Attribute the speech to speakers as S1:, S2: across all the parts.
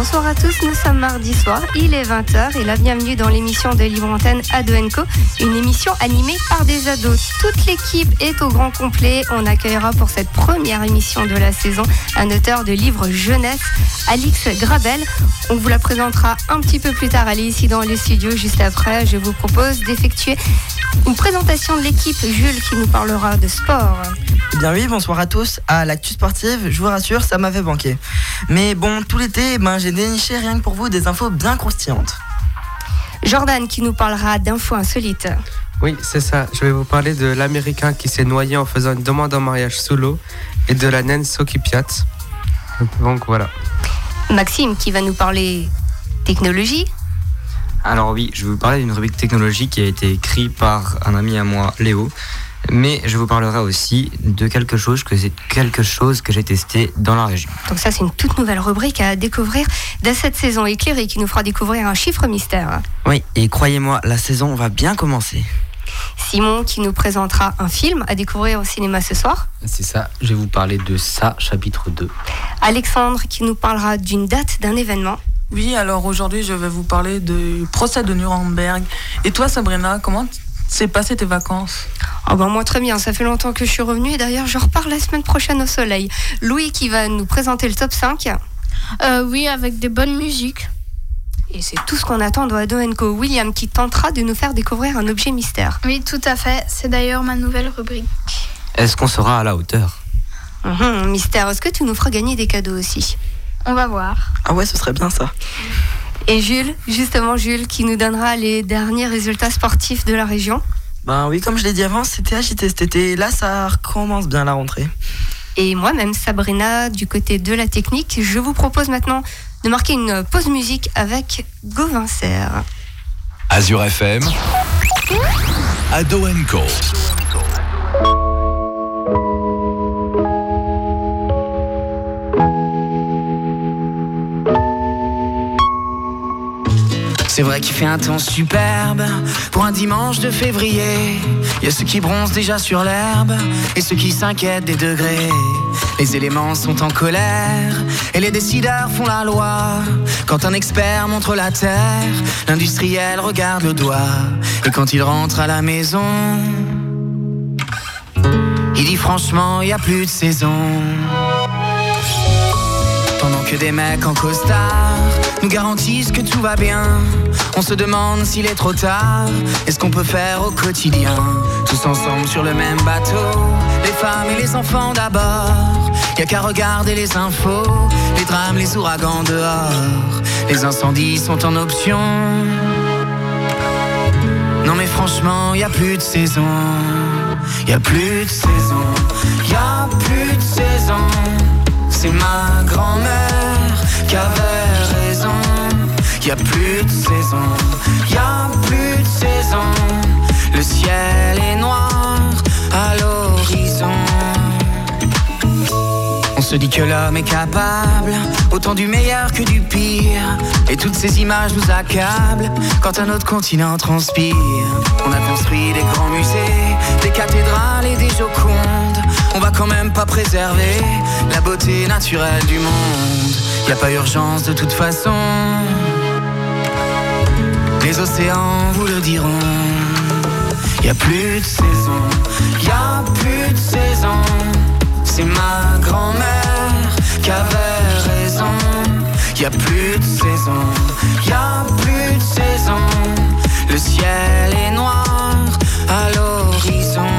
S1: Bonsoir à tous, nous sommes mardi soir, il est 20h et la bienvenue dans l'émission de Libre Antenne Adoenco, une émission animée par des ados. Toute l'équipe est au grand complet. On accueillera pour cette première émission de la saison un auteur de livres jeunesse, Alix Grabel. On vous la présentera un petit peu plus tard. Elle est ici dans les studios juste après. Je vous propose d'effectuer une présentation de l'équipe. Jules qui nous parlera de sport.
S2: Bien oui, bonsoir à tous. À l'actu sportive, je vous rassure, ça m'avait banqué. Mais bon, tout l'été, ben, j'ai déniché rien que pour vous des infos bien croustillantes.
S1: Jordan qui nous parlera d'infos insolites.
S3: Oui, c'est ça. Je vais vous parler de l'Américain qui s'est noyé en faisant une demande en mariage sous l'eau et de la naine Sokipiat. Donc voilà.
S1: Maxime qui va nous parler technologie.
S4: Alors oui, je vais vous parler d'une rubrique technologie qui a été écrite par un ami à moi, Léo. Mais je vous parlerai aussi de quelque chose que quelque chose que j'ai testé dans la région.
S1: Donc ça, c'est une toute nouvelle rubrique à découvrir de cette saison éclairée qui nous fera découvrir un chiffre mystère.
S2: Oui, et croyez-moi, la saison va bien commencer.
S1: Simon qui nous présentera un film à découvrir au cinéma ce soir.
S5: C'est ça, je vais vous parler de ça, chapitre 2.
S1: Alexandre qui nous parlera d'une date d'un événement.
S6: Oui, alors aujourd'hui je vais vous parler du procès de Nuremberg. Et toi Sabrina, comment s'est passé tes vacances
S1: Oh ben moi très bien, ça fait longtemps que je suis revenue et d'ailleurs je repars la semaine prochaine au soleil. Louis qui va nous présenter le top 5.
S7: Euh, oui, avec des bonnes musiques.
S1: Et c'est tout ce qu'on attend de Ado William qui tentera de nous faire découvrir un objet mystère.
S7: Oui, tout à fait. C'est d'ailleurs ma nouvelle rubrique.
S4: Est-ce qu'on sera à la hauteur?
S1: Mhm, Mystère, est-ce que tu nous feras gagner des cadeaux aussi?
S7: On va voir.
S2: Ah ouais, ce serait bien ça.
S1: Et Jules, justement Jules, qui nous donnera les derniers résultats sportifs de la région.
S2: Ben oui, comme je l'ai dit avant, c'était agité cet été. Là, ça recommence bien la rentrée.
S1: Et moi-même, Sabrina, du côté de la technique, je vous propose maintenant de marquer une pause musique avec Gauvin Serre.
S8: Azure FM, Ado Co.
S9: C'est vrai qu'il fait un temps superbe pour un dimanche de février. Il y a ceux qui bronzent déjà sur l'herbe et ceux qui s'inquiètent des degrés. Les éléments sont en colère et les décideurs font la loi. Quand un expert montre la terre, l'industriel regarde le doigt. Et quand il rentre à la maison, il dit franchement, il n'y a plus de saison. Que des mecs en costard nous garantissent que tout va bien, on se demande s'il est trop tard et ce qu'on peut faire au quotidien? Tous ensemble sur le même bateau, les femmes et les enfants d'abord. Y a qu'à regarder les infos, les drames, les ouragans dehors. Les incendies sont en option. Non mais franchement, y a plus de saison. Y a plus de saison. Y a plus de saison. C'est ma grand-mère qui avait raison. Y a plus de saison, y a plus de saison. Le ciel est noir à l'horizon. Se dit que l'homme est capable autant du meilleur que du pire. Et toutes ces images nous accablent quand un autre continent transpire. On a construit des grands musées, des cathédrales et des jocondes. On va quand même pas préserver la beauté naturelle du monde. Y a pas urgence de toute façon. Les océans vous le diront. Y a plus de saison, y a plus de saison. C'est ma grand-mère qui avait raison. Y a plus de saison, y a plus de saison. Le ciel est noir à l'horizon.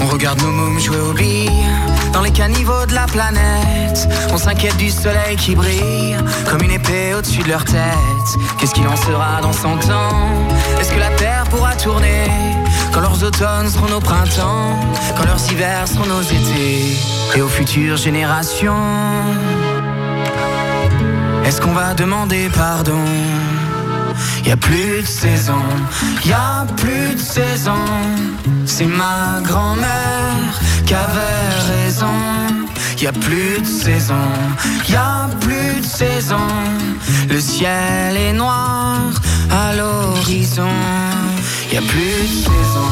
S9: On regarde nos mômes jouer aux billes les caniveaux de la planète. On s'inquiète du soleil qui brille comme une épée au-dessus de leur tête. Qu'est-ce qu'il en sera dans 100 ans? Est-ce que la Terre pourra tourner quand leurs automnes seront nos printemps, quand leurs hivers seront nos étés? Et aux futures générations Est-ce qu'on va demander pardon? Y a plus de saison, y a plus de saison. C'est ma grand-mère qui avait raison. Y a plus de saison, y a plus de saison. Le ciel est noir à l'horizon. y a plus de saison,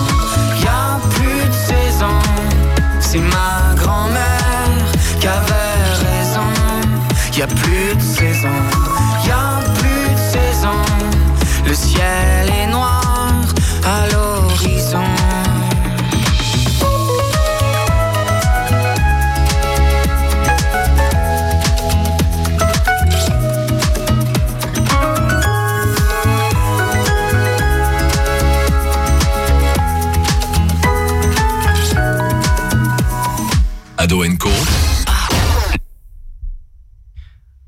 S9: y a plus de saison. C'est ma grand-mère qui avait raison. Y a plus de saison, y a plus de saison. Le ciel est noir à l'horizon.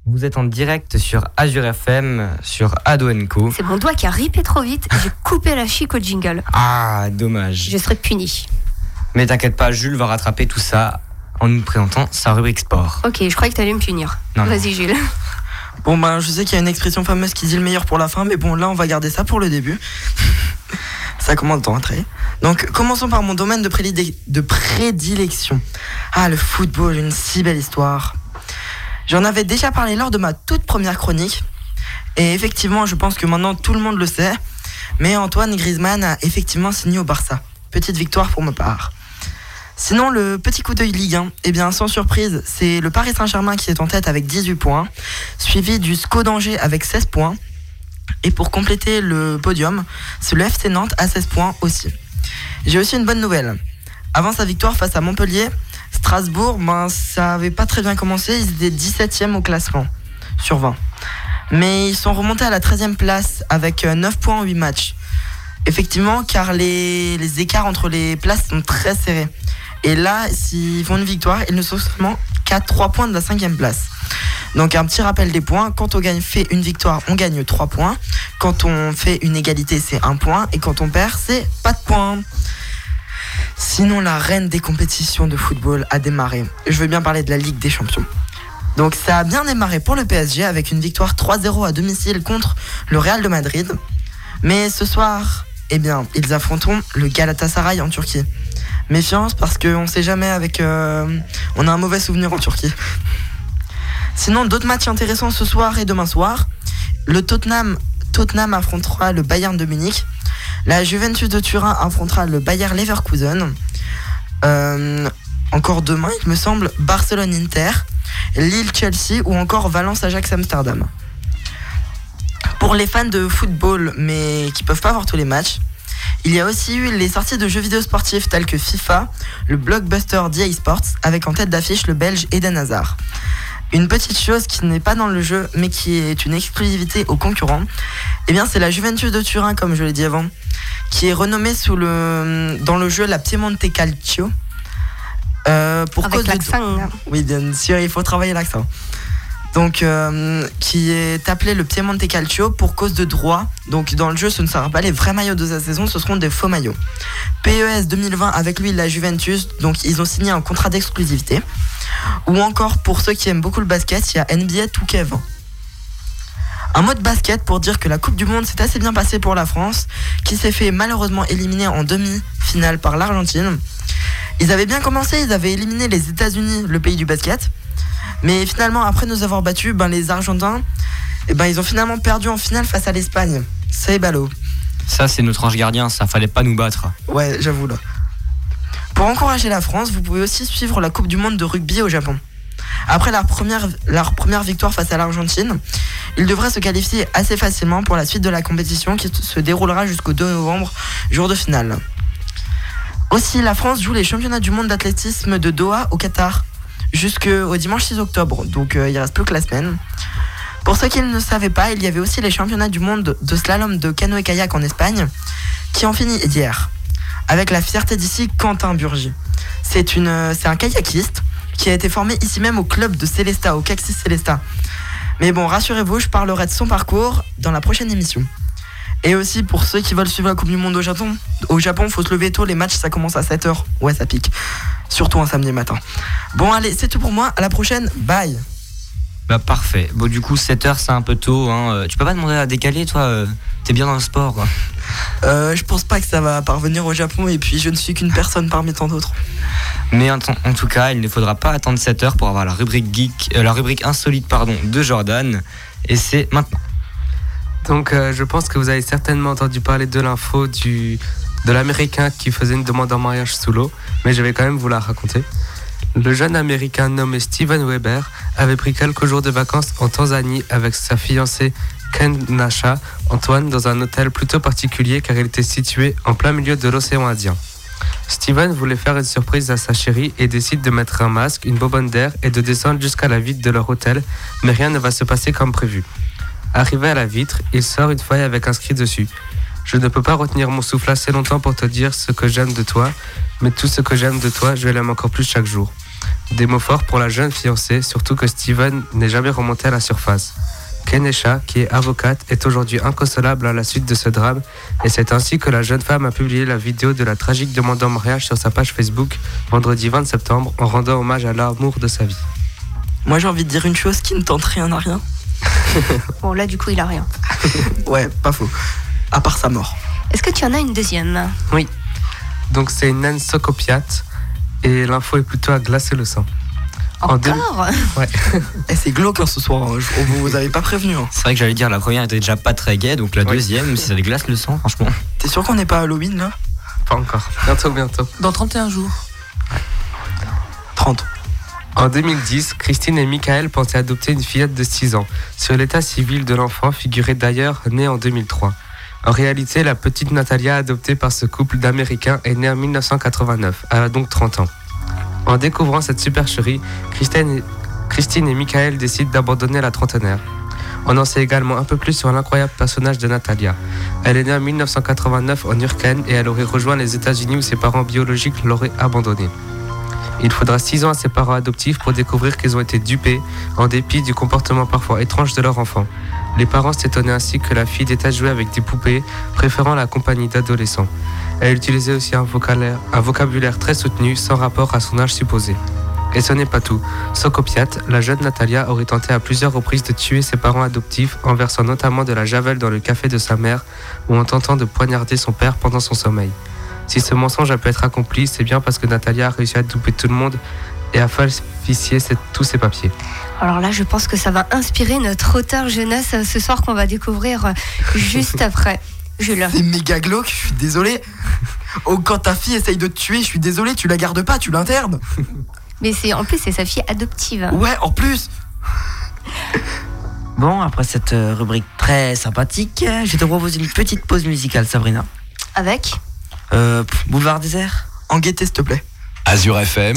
S4: Vous êtes en direct sur Azure FM, sur Ado Co.
S1: C'est mon doigt qui a ripé trop vite et j'ai coupé la chic au jingle.
S4: Ah, dommage.
S1: Je serai puni.
S4: Mais t'inquiète pas, Jules va rattraper tout ça en nous présentant sa rubrique sport.
S1: Ok, je croyais que t'allais me punir.
S4: Non, non.
S1: Vas-y, Jules.
S2: Bon ben je sais qu'il y a une expression fameuse qui dit le meilleur pour la fin, mais bon là on va garder ça pour le début. ça commence à entrer. Donc commençons par mon domaine de prédilection. Ah le football, une si belle histoire. J'en avais déjà parlé lors de ma toute première chronique. Et effectivement, je pense que maintenant tout le monde le sait. Mais Antoine Griezmann a effectivement signé au Barça. Petite victoire pour ma part. Sinon, le petit coup d'œil Ligue 1, eh bien, sans surprise, c'est le Paris Saint-Germain qui est en tête avec 18 points, suivi du SCO d'Angers avec 16 points. Et pour compléter le podium, c'est le FC Nantes à 16 points aussi. J'ai aussi une bonne nouvelle. Avant sa victoire face à Montpellier, Strasbourg, ben, ça avait pas très bien commencé, ils étaient 17e au classement sur 20. Mais ils sont remontés à la 13e place avec euh, 9 points en 8 matchs. Effectivement, car les, les écarts entre les places sont très serrés. Et là, s'ils font une victoire, ils ne sont seulement qu'à 3 points de la 5e place. Donc un petit rappel des points, quand on gagne fait une victoire, on gagne 3 points. Quand on fait une égalité, c'est 1 point. Et quand on perd, c'est pas de points. Sinon, la reine des compétitions de football a démarré. Je veux bien parler de la Ligue des Champions. Donc ça a bien démarré pour le PSG avec une victoire 3-0 à domicile contre le Real de Madrid. Mais ce soir, eh bien, ils affronteront le Galatasaray en Turquie. Méfiance parce qu'on sait jamais avec... euh, on a un mauvais souvenir en Turquie. Sinon, d'autres matchs intéressants ce soir et demain soir. Le Tottenham, Tottenham affrontera le Bayern de Munich. La Juventus de Turin affrontera le Bayer Leverkusen. Euh, encore demain, il me semble, Barcelone-Inter, Lille-Chelsea ou encore Valence-Ajax-Amsterdam. Pour les fans de football, mais qui peuvent pas voir tous les matchs, il y a aussi eu les sorties de jeux vidéo sportifs tels que FIFA, le blockbuster d'EA Sports, avec en tête d'affiche le belge Eden Hazard. Une petite chose qui n'est pas dans le jeu, mais qui est une exclusivité aux concurrents, eh bien c'est la Juventus de Turin, comme je l'ai dit avant, qui est renommée sous le, dans le jeu la Piemonte Calcio. Euh, pour
S1: Avec
S2: cause de-
S1: l'accent. hein.
S2: oui, bien sûr, il faut travailler l'accent. Donc, euh, qui est appelé le Piemonte Calcio pour cause de droit. Donc, dans le jeu, ce ne sera pas les vrais maillots de sa saison, ce seront des faux maillots. PES 2020 avec lui, la Juventus. Donc, ils ont signé un contrat d'exclusivité. Ou encore, pour ceux qui aiment beaucoup le basket, il y a NBA 2K20. Un mot de basket pour dire que la Coupe du Monde s'est assez bien passée pour la France, qui s'est fait malheureusement éliminer en demi-finale par l'Argentine. Ils avaient bien commencé, ils avaient éliminé les États-Unis, le pays du basket. Mais finalement, après nous avoir battus, ben, les Argentins, eh ben, ils ont finalement perdu en finale face à l'Espagne. C'est ballot.
S4: Ça, c'est notre ange gardien, ça fallait pas nous battre.
S2: Ouais, j'avoue là. Pour encourager la France, vous pouvez aussi suivre la Coupe du Monde de rugby au Japon. Après leur première, leur première victoire face à l'Argentine, ils devraient se qualifier assez facilement pour la suite de la compétition qui se déroulera jusqu'au 2 novembre, jour de finale. Aussi, la France joue les championnats du monde d'athlétisme de Doha au Qatar jusqu'au dimanche 6 octobre, donc euh, il reste plus que la semaine. Pour ceux qui ne savaient pas, il y avait aussi les championnats du monde de slalom de canoë-kayak en Espagne qui ont fini hier avec la fierté d'ici Quentin Burgi. C'est un kayakiste qui a été formé ici même au club de Célesta, au Caxis Célesta. Mais bon, rassurez-vous, je parlerai de son parcours dans la prochaine émission. Et aussi pour ceux qui veulent suivre la Coupe du Monde au Japon, au Japon, faut se lever tôt, les matchs ça commence à 7h. Ouais, ça pique. Surtout un samedi matin. Bon, allez, c'est tout pour moi. À la prochaine. Bye.
S4: Bah parfait. Bon du coup 7h c'est un peu tôt. Hein. Euh, Tu peux pas demander à décaler toi euh, T'es bien dans le sport quoi.
S2: Euh, je pense pas que ça va parvenir au Japon et puis je ne suis qu'une personne parmi tant d'autres.
S4: Mais en, en tout cas il ne faudra pas attendre 7h pour avoir la rubrique geek, euh, la rubrique insolite pardon de Jordan. Et c'est maintenant.
S3: Donc, euh, je pense que vous avez certainement entendu parler de l'info du de l'américain qui faisait une demande en mariage sous l'eau, mais je vais quand même vous la raconter. Le jeune américain nommé Steven Weber avait pris quelques jours de vacances en Tanzanie avec sa fiancée Ken Nasha Antoine dans un hôtel plutôt particulier car il était situé en plein milieu de l'océan Indien. Steven voulait faire une surprise à sa chérie et décide de mettre un masque, une bobonne d'air et de descendre jusqu'à la vitre de leur hôtel, mais rien ne va se passer comme prévu. Arrivé à la vitre, il sort une feuille avec inscrit dessus Je ne peux pas retenir mon souffle assez longtemps pour te dire ce que j'aime de toi, mais tout ce que j'aime de toi, je l'aime encore plus chaque jour. Des mots forts pour la jeune fiancée, surtout que Steven n'est jamais remonté à la surface. Kenesha, qui est avocate, est aujourd'hui inconsolable à la suite de ce drame, et c'est ainsi que la jeune femme a publié la vidéo de la tragique demande en mariage sur sa page Facebook vendredi 20 septembre en rendant hommage à l'amour de sa vie.
S2: Moi j'ai envie de dire une chose qui ne tente rien à rien.
S1: Bon, là, du coup, il a rien.
S2: Ouais, pas faux. À part sa mort.
S1: Est-ce que tu en as une deuxième?
S3: Oui. Donc c'est une naine socopiate, et l'info est plutôt à glacer le sang. En deux-
S1: Encore?
S3: Ouais.
S2: Eh, c'est glauque hein, ce soir. hein. Je- Vous vous avez pas prévenu. hein.
S4: C'est vrai que j'allais dire la première était déjà pas très gaie, donc la deuxième, si ça déglace le sang, franchement.
S2: T'es sûr qu'on n'est pas à Halloween là?
S3: Pas encore. Bientôt, bientôt.
S6: Dans 31 jours.
S2: 30.
S3: En 2010, Christine et Michael pensaient adopter une fillette de 6 ans. Sur l'état civil de l'enfant figurait d'ailleurs né en 2003. En réalité, la petite Natalia adoptée par ce couple d'Américains est née en 1989. Elle a donc 30 ans. En découvrant cette supercherie, Christine et, Michael décident d'abandonner la trentenaire. On en sait également un peu plus sur l'incroyable personnage de Natalia. Elle est née en 1989 en Urken et elle aurait rejoint les États-Unis où ses parents biologiques l'auraient abandonnée. Il faudra 6 ans à ses parents adoptifs pour découvrir qu'ils ont été dupés, en dépit du comportement parfois étrange de leur enfant. Les parents s'étonnaient ainsi que la fille déteste jouer avec des poupées, préférant la compagnie d'adolescents. Elle utilisait aussi un vocabulaire, très soutenu, sans rapport à son âge supposé. Et ce n'est pas tout. Socopiat, la jeune Natalia aurait tenté à plusieurs reprises de tuer ses parents adoptifs en versant notamment de la javel dans le café de sa mère ou en tentant de poignarder son père pendant son sommeil. Si ce mensonge a pu être accompli, c'est bien parce que Natalia a réussi à duper tout le monde et à falsifier tous ses papiers.
S1: Alors là, je pense que ça va inspirer notre auteur jeunesse euh, ce soir qu'on va découvrir euh, juste après.
S2: C'est méga glauque, je suis désolé. Oh, quand ta fille essaye de te tuer, je suis désolé, tu la gardes pas, tu l'internes.
S1: Mais c'est en plus c'est sa fille adoptive.
S2: Ouais, en plus.
S5: Bon, après cette euh, rubrique très sympathique, je te propose une petite pause musicale, Sabrina.
S1: Avec
S5: Euh, Boulevard désert
S2: En gaieté, s'il te plaît.
S8: Azure FM.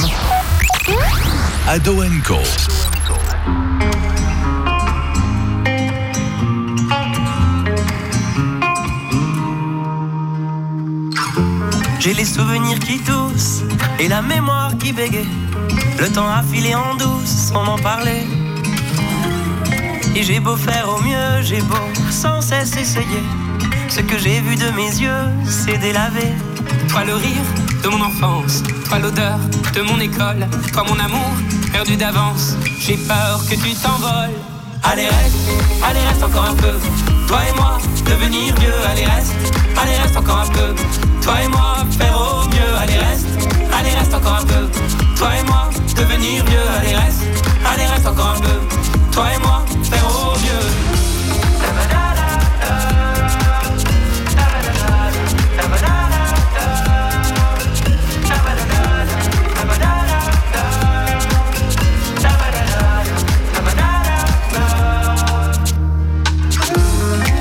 S8: Ado Co.
S10: J'ai les souvenirs qui toussent et la mémoire qui bégaye. Le temps a filé en douce sans m'en parler. Et j'ai beau faire au mieux, j'ai beau sans cesse essayer. Ce que j'ai vu de mes yeux, c'est délavé.
S11: Toi le rire de mon enfance, toi l'odeur de mon école, toi mon amour J'ai peur que tu t'envoles.
S10: Allez reste, allez reste encore un peu. Toi et moi, devenir vieux, allez reste, allez reste encore un peu. Toi et moi, faire au mieux, allez reste, allez reste encore un peu. Toi et moi, devenir vieux, allez reste, allez reste encore un peu. Toi et moi,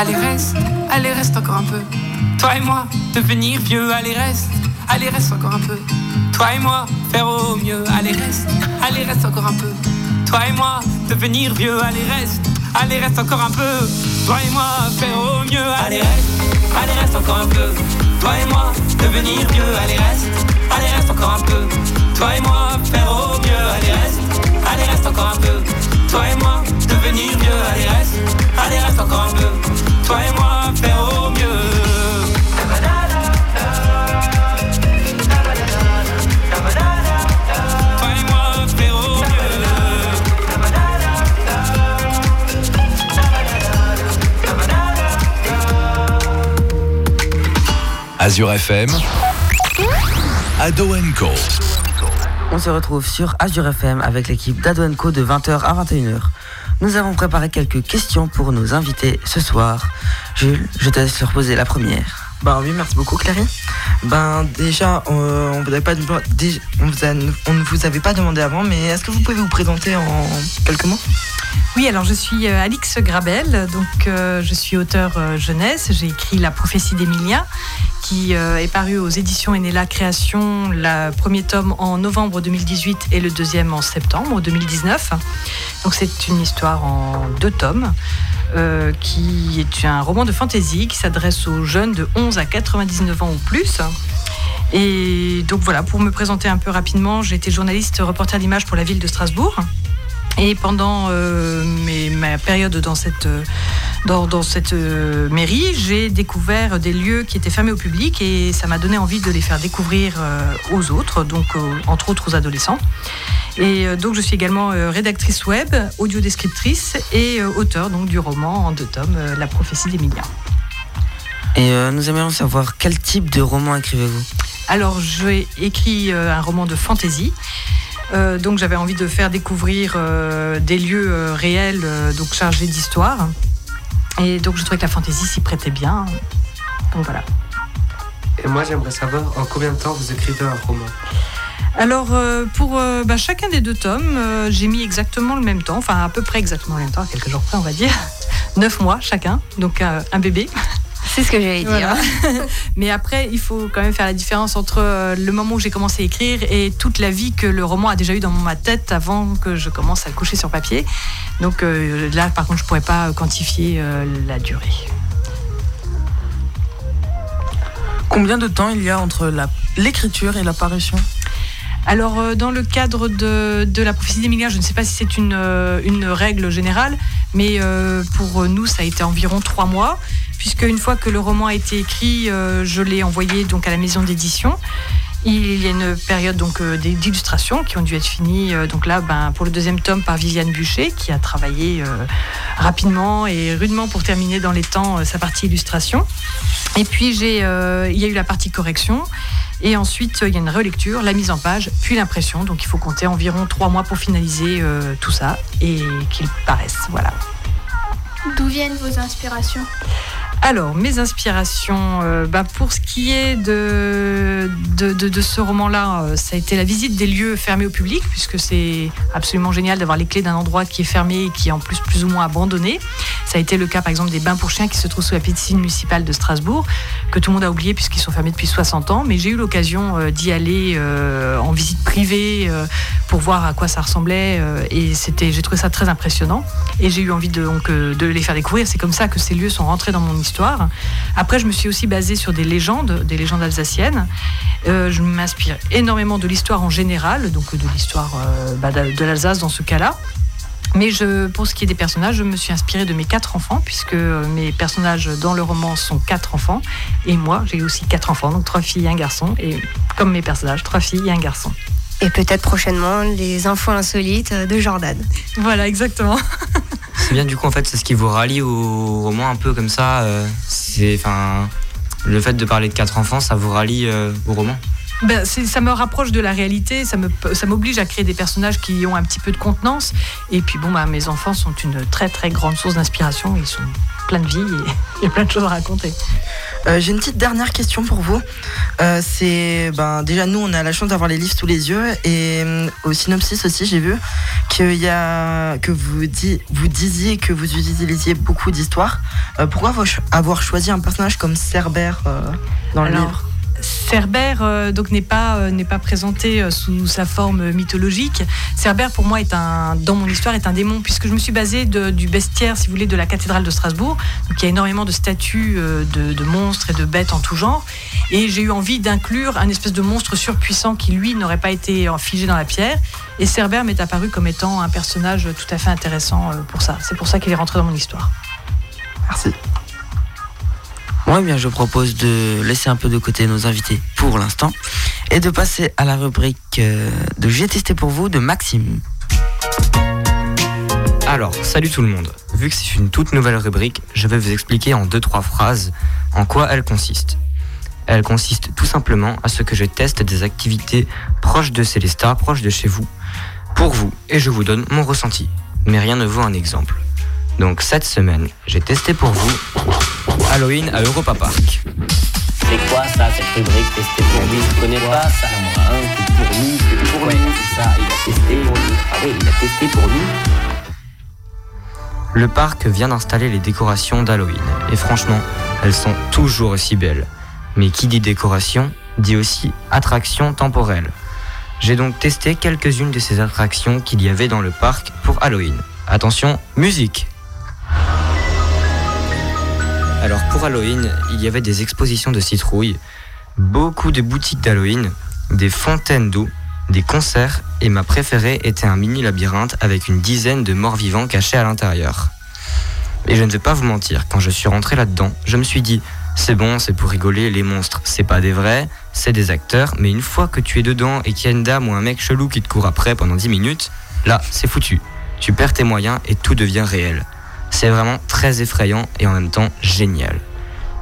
S11: Allez reste, allez reste encore un peu. Toi et moi, devenir vieux, allez reste, allez reste encore un peu. Toi et moi, faire au mieux, allez reste, allez reste encore un peu. Toi et moi, devenir vieux, allez reste, allez reste encore un peu. Toi et moi, faire au mieux, allez reste, allez reste encore un peu. Toi et moi, devenir vieux, allez reste, allez reste encore un peu. Toi et moi, faire au mieux, allez reste, allez reste encore un peu. Toi et moi, devenir vieux, allez reste, allez reste encore un peu. Toi et moi, faire au mieux.
S8: Azure FM, Ado Co.
S5: On se retrouve sur Azure FM avec l'équipe d'Ado Co de 20h à 21h. Nous avons préparé quelques questions pour nos invités ce soir. Jules, je te laisse leur poser la première.
S2: Ben oui, merci beaucoup Clarisse. Ben déjà, on ne vous avait pas demandé avant, mais est-ce que vous pouvez vous présenter en quelques mots?
S12: Oui, alors je suis euh, Alix Grabel, donc euh, je suis auteur euh, jeunesse. J'ai écrit La prophétie d'Emilien, qui est paru aux éditions Enella Création, le premier tome en novembre 2018 et le deuxième en septembre 2019. Donc c'est une histoire en deux tomes. qui est un roman de fantasy qui s'adresse aux jeunes de 11 à 99 ans ou plus. Et donc voilà, pour me présenter un peu rapidement, j'ai été journaliste reporter d'image pour la ville de Strasbourg. Et pendant euh, mes- ma période dans cette, euh, dans, dans cette euh, mairie, j'ai découvert des lieux qui étaient fermés au public et ça m'a donné envie de les faire découvrir aux autres, donc entre autres aux adolescents. Et donc je suis également rédactrice web, audio-descriptrice et auteur donc, du roman en deux tomes, La prophétie d'Emilien.
S5: Et euh, nous aimerions savoir quel type de roman écrivez-vous?
S12: Alors, j'ai écrit un roman de fantasy. Euh, donc, j'avais envie de faire découvrir euh, des lieux euh, réels, donc chargés d'histoire. Et donc, je trouvais que la fantasy s'y prêtait bien. Donc, voilà.
S3: Et moi, j'aimerais savoir en combien de temps vous écrivez un roman?
S12: Alors, pour bah, chacun des deux tomes, j'ai mis exactement le même temps, enfin à peu près exactement le même temps, quelques jours près, on va dire. Neuf mois chacun, donc un bébé.
S1: C'est ce que j'allais dire.
S12: Mais après, il faut quand même faire la différence entre euh, le moment où j'ai commencé à écrire et toute la vie que le roman a déjà eu dans ma tête avant que je commence à le coucher sur papier. Donc euh, là, par contre, je pourrais pas quantifier euh, la durée.
S6: Combien de temps il y a entre l'écriture et l'apparition?
S12: Alors, euh, dans le cadre de, de la prophétie d'Emilien, je ne sais pas si c'est une, une règle générale, mais pour nous, ça a été environ trois mois, puisque une fois que le roman a été écrit, euh, je l'ai envoyé donc à la maison d'édition. Il y a une période donc euh, des- d'illustration qui ont dû être finies. euh, donc là, ben, pour le deuxième tome par Viviane Bûcher, qui a travaillé rapidement et rudement pour terminer dans les temps sa partie illustration. Et puis j'ai, il y a eu la partie correction. Et ensuite, il y a une relecture, la mise en page, puis l'impression. Donc il faut compter environ trois mois pour finaliser tout ça et qu'il paraisse. Voilà.
S7: D'où viennent vos inspirations?
S12: Alors, mes inspirations, euh, bah, pour ce qui est de, ce roman-là, euh, ça a été la visite des lieux fermés au public, puisque c'est absolument génial d'avoir les clés d'un endroit qui est fermé et qui est en plus plus ou moins abandonné. Ça a été le cas, par exemple, des bains pour chiens qui se trouvent sous la piscine municipale de Strasbourg, que tout le monde a oublié puisqu'ils sont fermés depuis 60 ans. Mais j'ai eu l'occasion euh, d'y aller en visite privée pour voir à quoi ça ressemblait. et c'était, j'ai trouvé ça très impressionnant. Et j'ai eu envie de, donc, de les faire découvrir. C'est comme ça que ces lieux sont rentrés dans mon histoire. Après, je me suis aussi basée sur des légendes, des légendes alsaciennes. Euh, je m'inspire énormément de l'histoire en général, donc de l'histoire euh, bah, de l'Alsace dans ce cas-là. Mais je, pour ce qui est des personnages, je me suis inspirée de mes quatre enfants, puisque euh, mes personnages dans le roman sont quatre enfants. Et moi, j'ai aussi quatre enfants, donc trois filles et un garçon. Et comme mes personnages, trois filles et un garçon.
S1: Et peut-être prochainement les infos insolites de Jordan.
S12: Voilà, exactement.
S4: C'est bien du coup en fait c'est ce qui vous rallie au roman un peu comme ça. euh, c'est enfin le fait de parler de quatre enfants ça vous rallie euh, au roman?
S12: Ben, c'est- ça me rapproche de la réalité, ça me- ça m'oblige à créer des personnages qui ont un petit peu de contenance. Et puis bon, bah, mes enfants sont une très très grande source d'inspiration, ils sont plein de vie et il y a plein de choses à raconter.
S2: Euh, J'ai une petite dernière question pour vous. Euh, c'est ben, déjà nous on a la chance d'avoir les livres sous les yeux et euh, au synopsis aussi j'ai vu qu'il y a que vous, di- vous disiez que vous utilisiez beaucoup d'histoires. Euh, pourquoi avoir cho- avoir choisi un personnage comme Cerbère euh, dans le
S12: Alors,
S2: livre?
S12: Cerbère euh, donc n'est pas euh, présenté euh, sous sa forme mythologique. Cerbère pour moi est un dans mon histoire est un démon puisque je me suis basée du bestiaire si vous voulez de la cathédrale de Strasbourg. Donc il y a énormément de statues de, monstres et de bêtes en tout genre et j'ai eu envie d'inclure un espèce de monstre surpuissant qui lui n'aurait pas été figé dans la pierre et Cerbère m'est apparu comme étant un personnage tout à fait intéressant pour ça. C'est pour ça qu'il est rentré dans mon histoire.
S2: Merci.
S5: Moi, bien, je propose de laisser un peu de côté nos invités pour l'instant et de passer à la rubrique euh, de J'ai testé pour vous de Maxime.
S4: Alors, salut tout le monde. Vu que c'est une toute nouvelle rubrique, je vais vous expliquer en deux trois phrases en quoi elle consiste. Elle consiste tout simplement à ce que je teste des activités proches de Célesta, proches de chez vous, pour vous, et je vous donne mon ressenti. Mais rien ne vaut un exemple. Donc cette semaine, j'ai testé pour vous Halloween à Europa Park.
S10: C'est quoi ça, cette rubrique testée pour lui Je connais pas ça, moi. Hein. C'est pour nous, c'est pour nous. Ça, il a testé pour nous. Ah oui, il a testé pour nous.
S4: Le parc vient d'installer les décorations d'Halloween. Et franchement, elles sont toujours aussi belles. Mais qui dit décoration, dit aussi attraction temporelle. J'ai donc testé quelques-unes de ces attractions qu'il y avait dans le parc pour Halloween. Attention, musique Alors pour Halloween, il y avait des expositions de citrouilles, beaucoup de boutiques d'Halloween, des fontaines d'eau, des concerts et ma préférée était un mini labyrinthe avec une dizaine de morts vivants cachés à l'intérieur. Et je ne vais pas vous mentir, quand je suis rentré là-dedans, je me suis dit, c'est bon, c'est pour rigoler, les monstres, c'est pas des vrais, c'est des acteurs, mais une fois que tu es dedans et qu'il y a une dame ou un mec chelou qui te court après pendant 10 minutes, là, c'est foutu. Tu perds tes moyens et tout devient réel. C'est vraiment très effrayant et en même temps génial.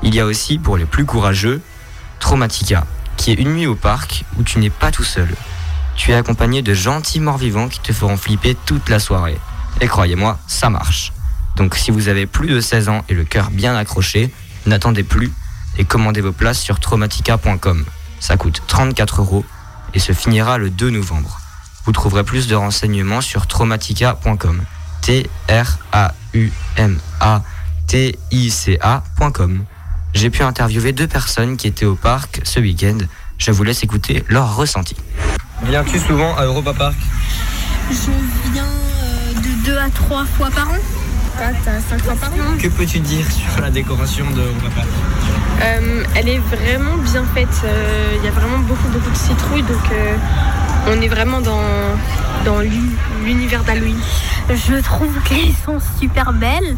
S4: Il y a aussi, pour les plus courageux, Traumatica, qui est une nuit au parc où tu n'es pas tout seul. Tu es accompagné de gentils morts-vivants qui te feront flipper toute la soirée. Et croyez-moi, ça marche. Donc si vous avez plus de 16 ans et le cœur bien accroché, n'attendez plus et commandez vos places sur traumatica.com. Ça coûte 34 euros et se finira le 2 novembre. Vous trouverez plus de renseignements sur traumatica.com. T-R-A-U-M-A-T-I-C-A.com. J'ai pu interviewer deux personnes qui étaient au parc ce week-end. Je vous laisse écouter leur ressenti. Viens-tu souvent à Europa Park
S7: Je viens euh, de 2 à 3 fois par an. 4 à 5 fois par an.
S4: Que peux-tu dire sur la décoration de Europa Park?
S13: Euh, elle est vraiment bien faite. Euh, Il y a vraiment beaucoup, beaucoup de citrouilles. Donc, euh, on est vraiment dans, dans l'uni- l'univers d'Halloween.
S7: Je trouve qu'elles sont super belles.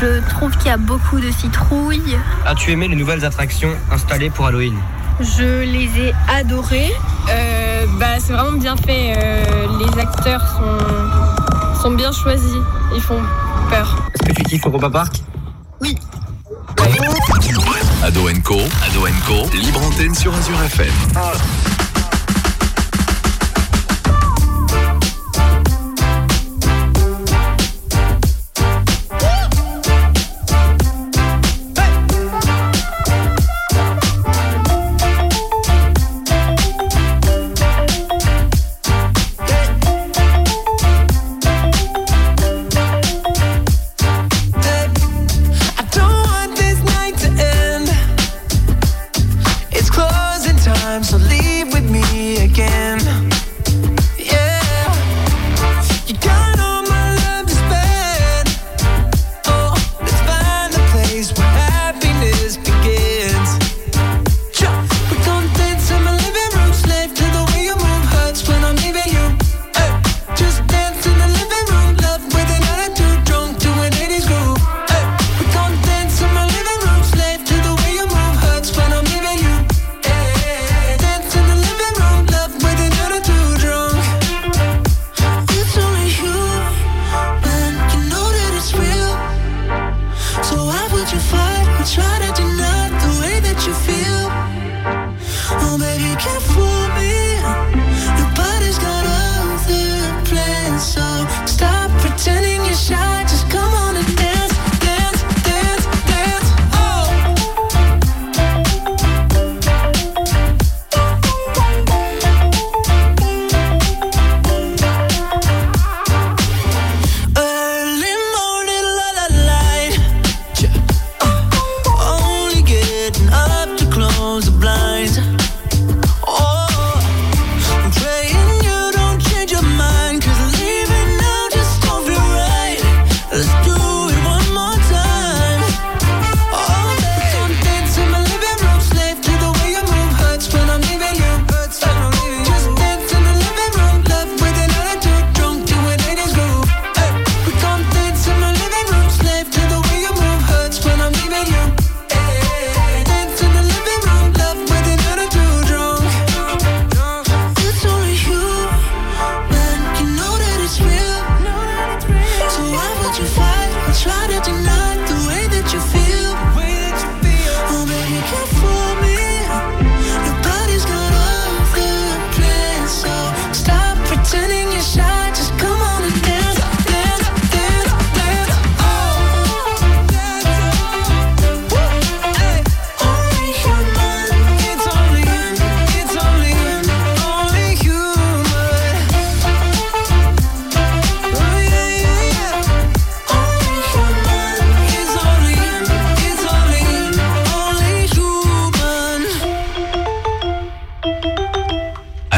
S7: Je trouve qu'il y a beaucoup de citrouilles.
S4: As-tu aimé les nouvelles attractions installées pour Halloween
S13: Je les ai adorées. Euh, bah, c'est vraiment bien fait. Euh, les acteurs sont, sont bien choisis. Ils font peur.
S4: Est-ce que tu kiffes Europa Park
S8: Ado Co, Ado Co, libre antenne sur Azure FM.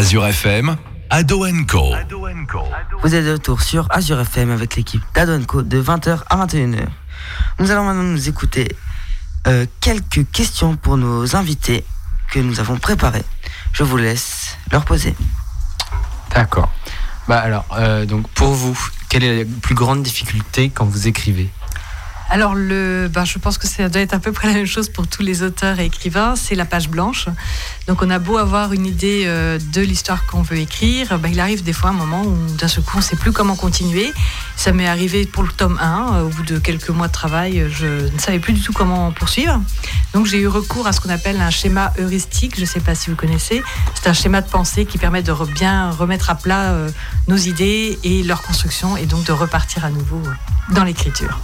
S8: Azure FM, Ado Co.
S5: Vous êtes de retour sur Azure FM avec l'équipe d'Adonco de 20h à 21h. Nous allons maintenant nous écouter euh, quelques questions pour nos invités que nous avons préparées. Je vous laisse leur poser.
S14: D'accord. Bah alors, euh, donc pour vous, quelle est la plus grande difficulté quand vous écrivez?
S12: Alors, ben, je pense que ça doit être à peu près la même chose pour tous les auteurs et écrivains, c'est la page blanche. Donc, on a beau avoir une idée euh, de l'histoire qu'on veut écrire, ben, il arrive des fois un moment où d'un seul coup, on ne sait plus comment continuer. Ça m'est arrivé pour le tome 1, euh, au bout de quelques mois de travail, euh, je ne savais plus du tout comment poursuivre. Donc, j'ai eu recours à ce qu'on appelle un schéma heuristique, je ne sais pas si vous connaissez. C'est un schéma de pensée qui permet de bien remettre à plat nos idées et leur construction, et donc de repartir à nouveau dans l'écriture.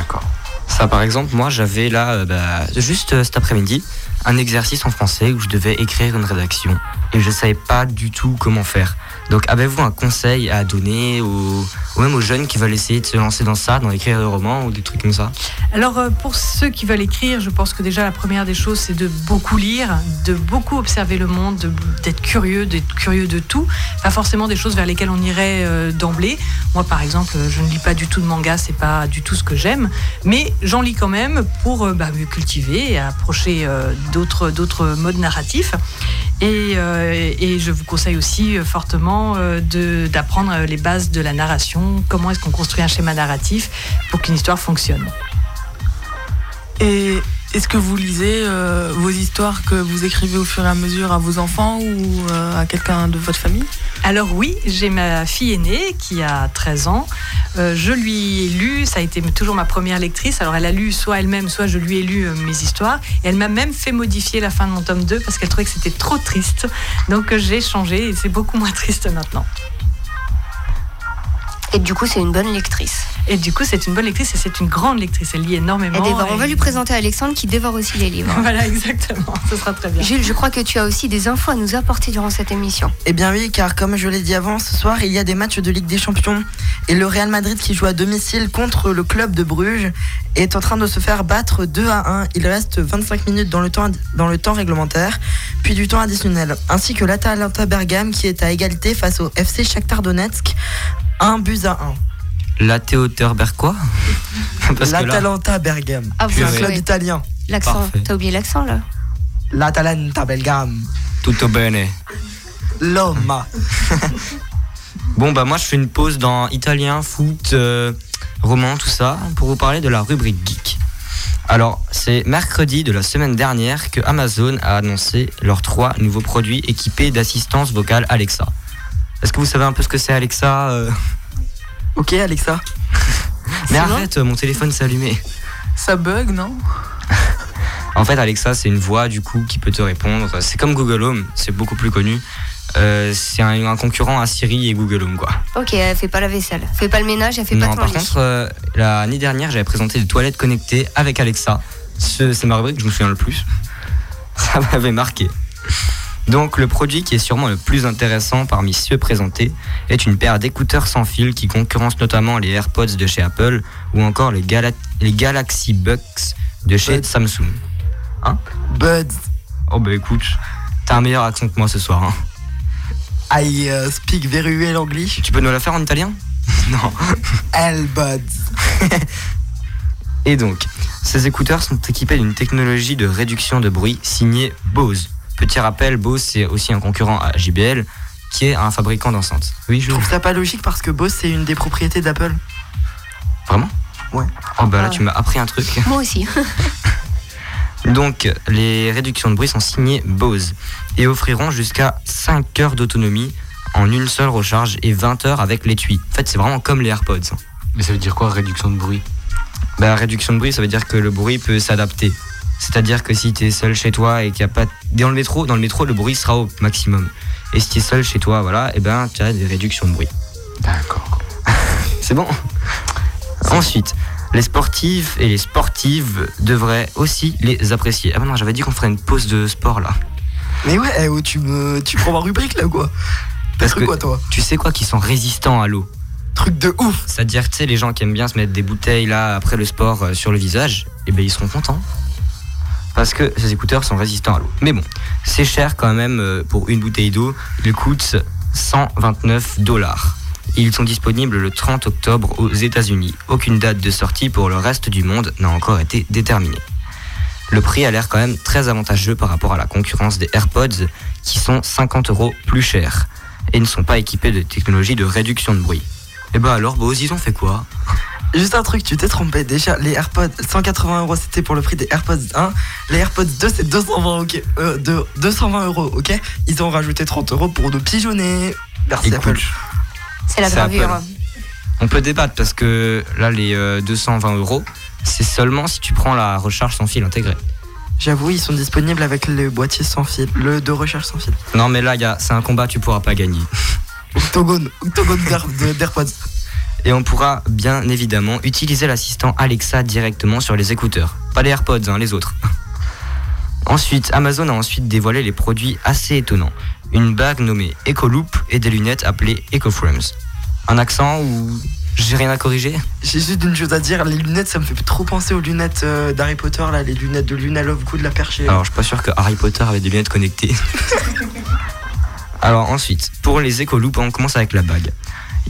S14: D'accord.
S4: Ça, par exemple, moi, j'avais là, euh, bah, juste euh, cet après-midi, un exercice en français où je devais écrire une rédaction et je ne savais pas du tout comment faire. Donc, avez-vous un conseil à donner aux, ou même aux jeunes qui veulent essayer de se lancer dans ça, dans écrire des romans ou des trucs comme ça?
S12: Alors euh, pour ceux qui veulent écrire, je pense que déjà la première des choses, c'est de beaucoup lire, de beaucoup observer le monde, de- d'être curieux, d'être curieux de tout. Pas forcément des choses vers lesquelles on irait euh, d'emblée. Moi par exemple, euh, je ne lis pas du tout de manga, c'est pas du tout ce que j'aime, mais j'en lis quand même pour bah, me cultiver et approcher d'autres modes narratifs. Et, euh, et je vous conseille aussi euh, fortement euh, d'apprendre les bases de la narration, comment est-ce qu'on construit un schéma narratif pour qu'une histoire fonctionne?
S6: Et est-ce que vous lisez vos histoires que vous écrivez au fur et à mesure à vos enfants ou à quelqu'un de votre famille?
S12: Alors oui, j'ai ma fille aînée qui a 13 ans. Euh, je lui ai lu, ça a été toujours ma première lectrice. Alors elle a lu soit elle-même, soit je lui ai lu euh, mes histoires. Et elle m'a même fait modifier la fin de mon tome 2 parce qu'elle trouvait que c'était trop triste. Donc euh, j'ai changé et c'est beaucoup moins triste maintenant.
S1: Et du coup, c'est une bonne lectrice.
S12: Et du coup, c'est une bonne lectrice et c'est une grande lectrice. Elle lit énormément.
S1: Elle dévore. On va lui présenter Alexandre qui dévore aussi les livres.
S12: Voilà, exactement. Ce sera très bien.
S1: Jules, je crois que tu as aussi des infos à nous apporter durant cette émission.
S2: Eh bien oui, car comme je l'ai dit avant, ce soir, il y a des matchs de Ligue des Champions. Et le Real Madrid qui joue à domicile contre le club de Bruges est en train de se faire battre 2 à 1. Il reste 25 minutes dans le temps, dans le temps réglementaire, puis du temps additionnel. Ainsi que l'Atalanta Bergame qui est à égalité face au FC Shakhtar Donetsk, 1 but à 1.
S4: La Théoteur Berquois
S2: L'Atalanta Bergame,
S1: Ah, vous
S2: c'est un
S1: savez.
S2: club italien.
S1: L'accent, t'as oublié l'accent là
S2: L'Atalanta Bergame.
S4: Tutto bene.
S2: Loma.
S4: Bon, bah moi je fais une pause dans italien, foot, euh, roman, tout ça, pour vous parler de la rubrique geek. Alors, c'est mercredi de la semaine dernière que Amazon a annoncé leurs trois nouveaux produits équipés d'assistance vocale Alexa. Est-ce que vous savez un peu ce que c'est Alexa euh?
S2: Ok, Alexa.
S4: Mais arrête, mon téléphone s'est allumé.
S6: Ça bug, non
S4: En fait, Alexa, c'est une voix du coup qui peut te répondre. C'est comme Google Home, c'est beaucoup plus connu. Euh, c'est un, un concurrent à Siri et Google Home, quoi.
S1: Ok, elle fait pas la vaisselle, fait pas le ménage, elle fait pas
S4: Non,
S1: ton
S4: par
S1: lit.
S4: contre, euh, l'année dernière, j'avais présenté des toilettes connectées avec Alexa. Ce- C'est ma rubrique que je me souviens le plus. Ça m'avait marqué. Donc, le produit qui est sûrement le plus intéressant parmi ceux présentés est une paire d'écouteurs sans fil qui concurrence notamment les AirPods de chez Apple ou encore les, Gala- les Galaxy Buds de chez Samsung. Hein?
S2: Buds.
S4: Oh bah écoute, t'as un meilleur accent que moi ce soir. Hein.
S2: I uh, speak very well English.
S4: Tu peux nous la faire en italien? Non.
S2: Buds.
S4: Et donc, ces écouteurs sont équipés d'une technologie de réduction de bruit signée Bose. Petit rappel, Bose c'est aussi un concurrent à JBL qui est un fabricant d'enceintes. Oui, je
S2: Je trouve ça pas logique parce que Bose c'est une des propriétés d'Apple.
S4: Vraiment?
S2: Ouais.
S4: Oh bah là tu m'as appris un truc.
S1: Moi aussi.
S4: Donc, les réductions de bruit sont signées Bose et offriront jusqu'à 5 heures d'autonomie en une seule recharge et 20 heures avec l'étui. En fait, c'est vraiment comme les AirPods.
S14: Mais ça veut dire quoi, réduction de bruit?
S4: Bah, réduction de bruit, ça veut dire que le bruit peut s'adapter. C'est-à-dire que si tu es seul chez toi et qu'il n'y a pas. Dans le métro, dans le métro, le bruit sera au maximum. Et si tu es seul chez toi, voilà, et ben tu as des réductions de bruit.
S14: D'accord.
S4: C'est bon Ensuite, les sportives et les sportives devraient aussi les apprécier. Ah bah non, j'avais dit qu'on ferait une pause de sport là.
S2: Mais ouais, eh, tu me, tu prends ma rubrique là ou quoi?
S4: Parce
S2: truc, quoi, toi?
S4: Tu sais quoi, qui sont résistants à l'eau?
S2: Truc de ouf
S4: C'est-à-dire, tu sais, les gens qui aiment bien se mettre des bouteilles là après le sport euh, sur le visage, et ben ils seront contents. Parce que ces écouteurs sont résistants à l'eau. Mais bon, c'est cher quand même euh, pour une bouteille d'eau. Ils coûtent 129 dollars. Ils sont disponibles le 30 octobre aux États-Unis. Aucune date de sortie pour le reste du monde n'a encore été déterminée. Le prix a l'air quand même très avantageux par rapport à la concurrence des AirPods qui sont 50 euros plus chers et ne sont pas équipés de technologie de réduction de bruit. Et bah alors, Bose, ils ont fait quoi?
S2: Juste un truc, tu t'es trompé. Déjà, les AirPods, 180 euros, c'était pour le prix des AirPods 1. Les AirPods 2, c'est 220, ok, euh, de, 220 euros, ok? Ils ont rajouté 30 euros pour nous pigeonner. Merci
S4: Écoute,
S2: Apple.
S1: C'est la gravure.
S4: On peut débattre parce que là, les euh, 220 euros, c'est seulement si tu prends la recharge sans fil intégrée.
S2: J'avoue, ils sont disponibles avec le boîtier sans fil, le de recherche sans fil.
S4: Non, mais là, a- c'est un combat, tu pourras pas gagner.
S2: Octogone, octogone d'AirPods.
S4: Et on pourra bien évidemment utiliser l'assistant Alexa directement sur les écouteurs. Pas les AirPods, hein, les autres. Ensuite, Amazon a ensuite dévoilé les produits assez étonnants. Une bague nommée EcoLoop et des lunettes appelées EcoFrames. Un accent ou j'ai rien à corriger?
S2: J'ai juste une chose à dire, les lunettes, ça me fait trop penser aux lunettes euh, d'Harry Potter, là, les lunettes de Luna Lovegood, la perchée.
S4: Alors, je suis pas sûr que Harry Potter avait des lunettes connectées. Alors, ensuite, pour les Echo on commence avec la bague.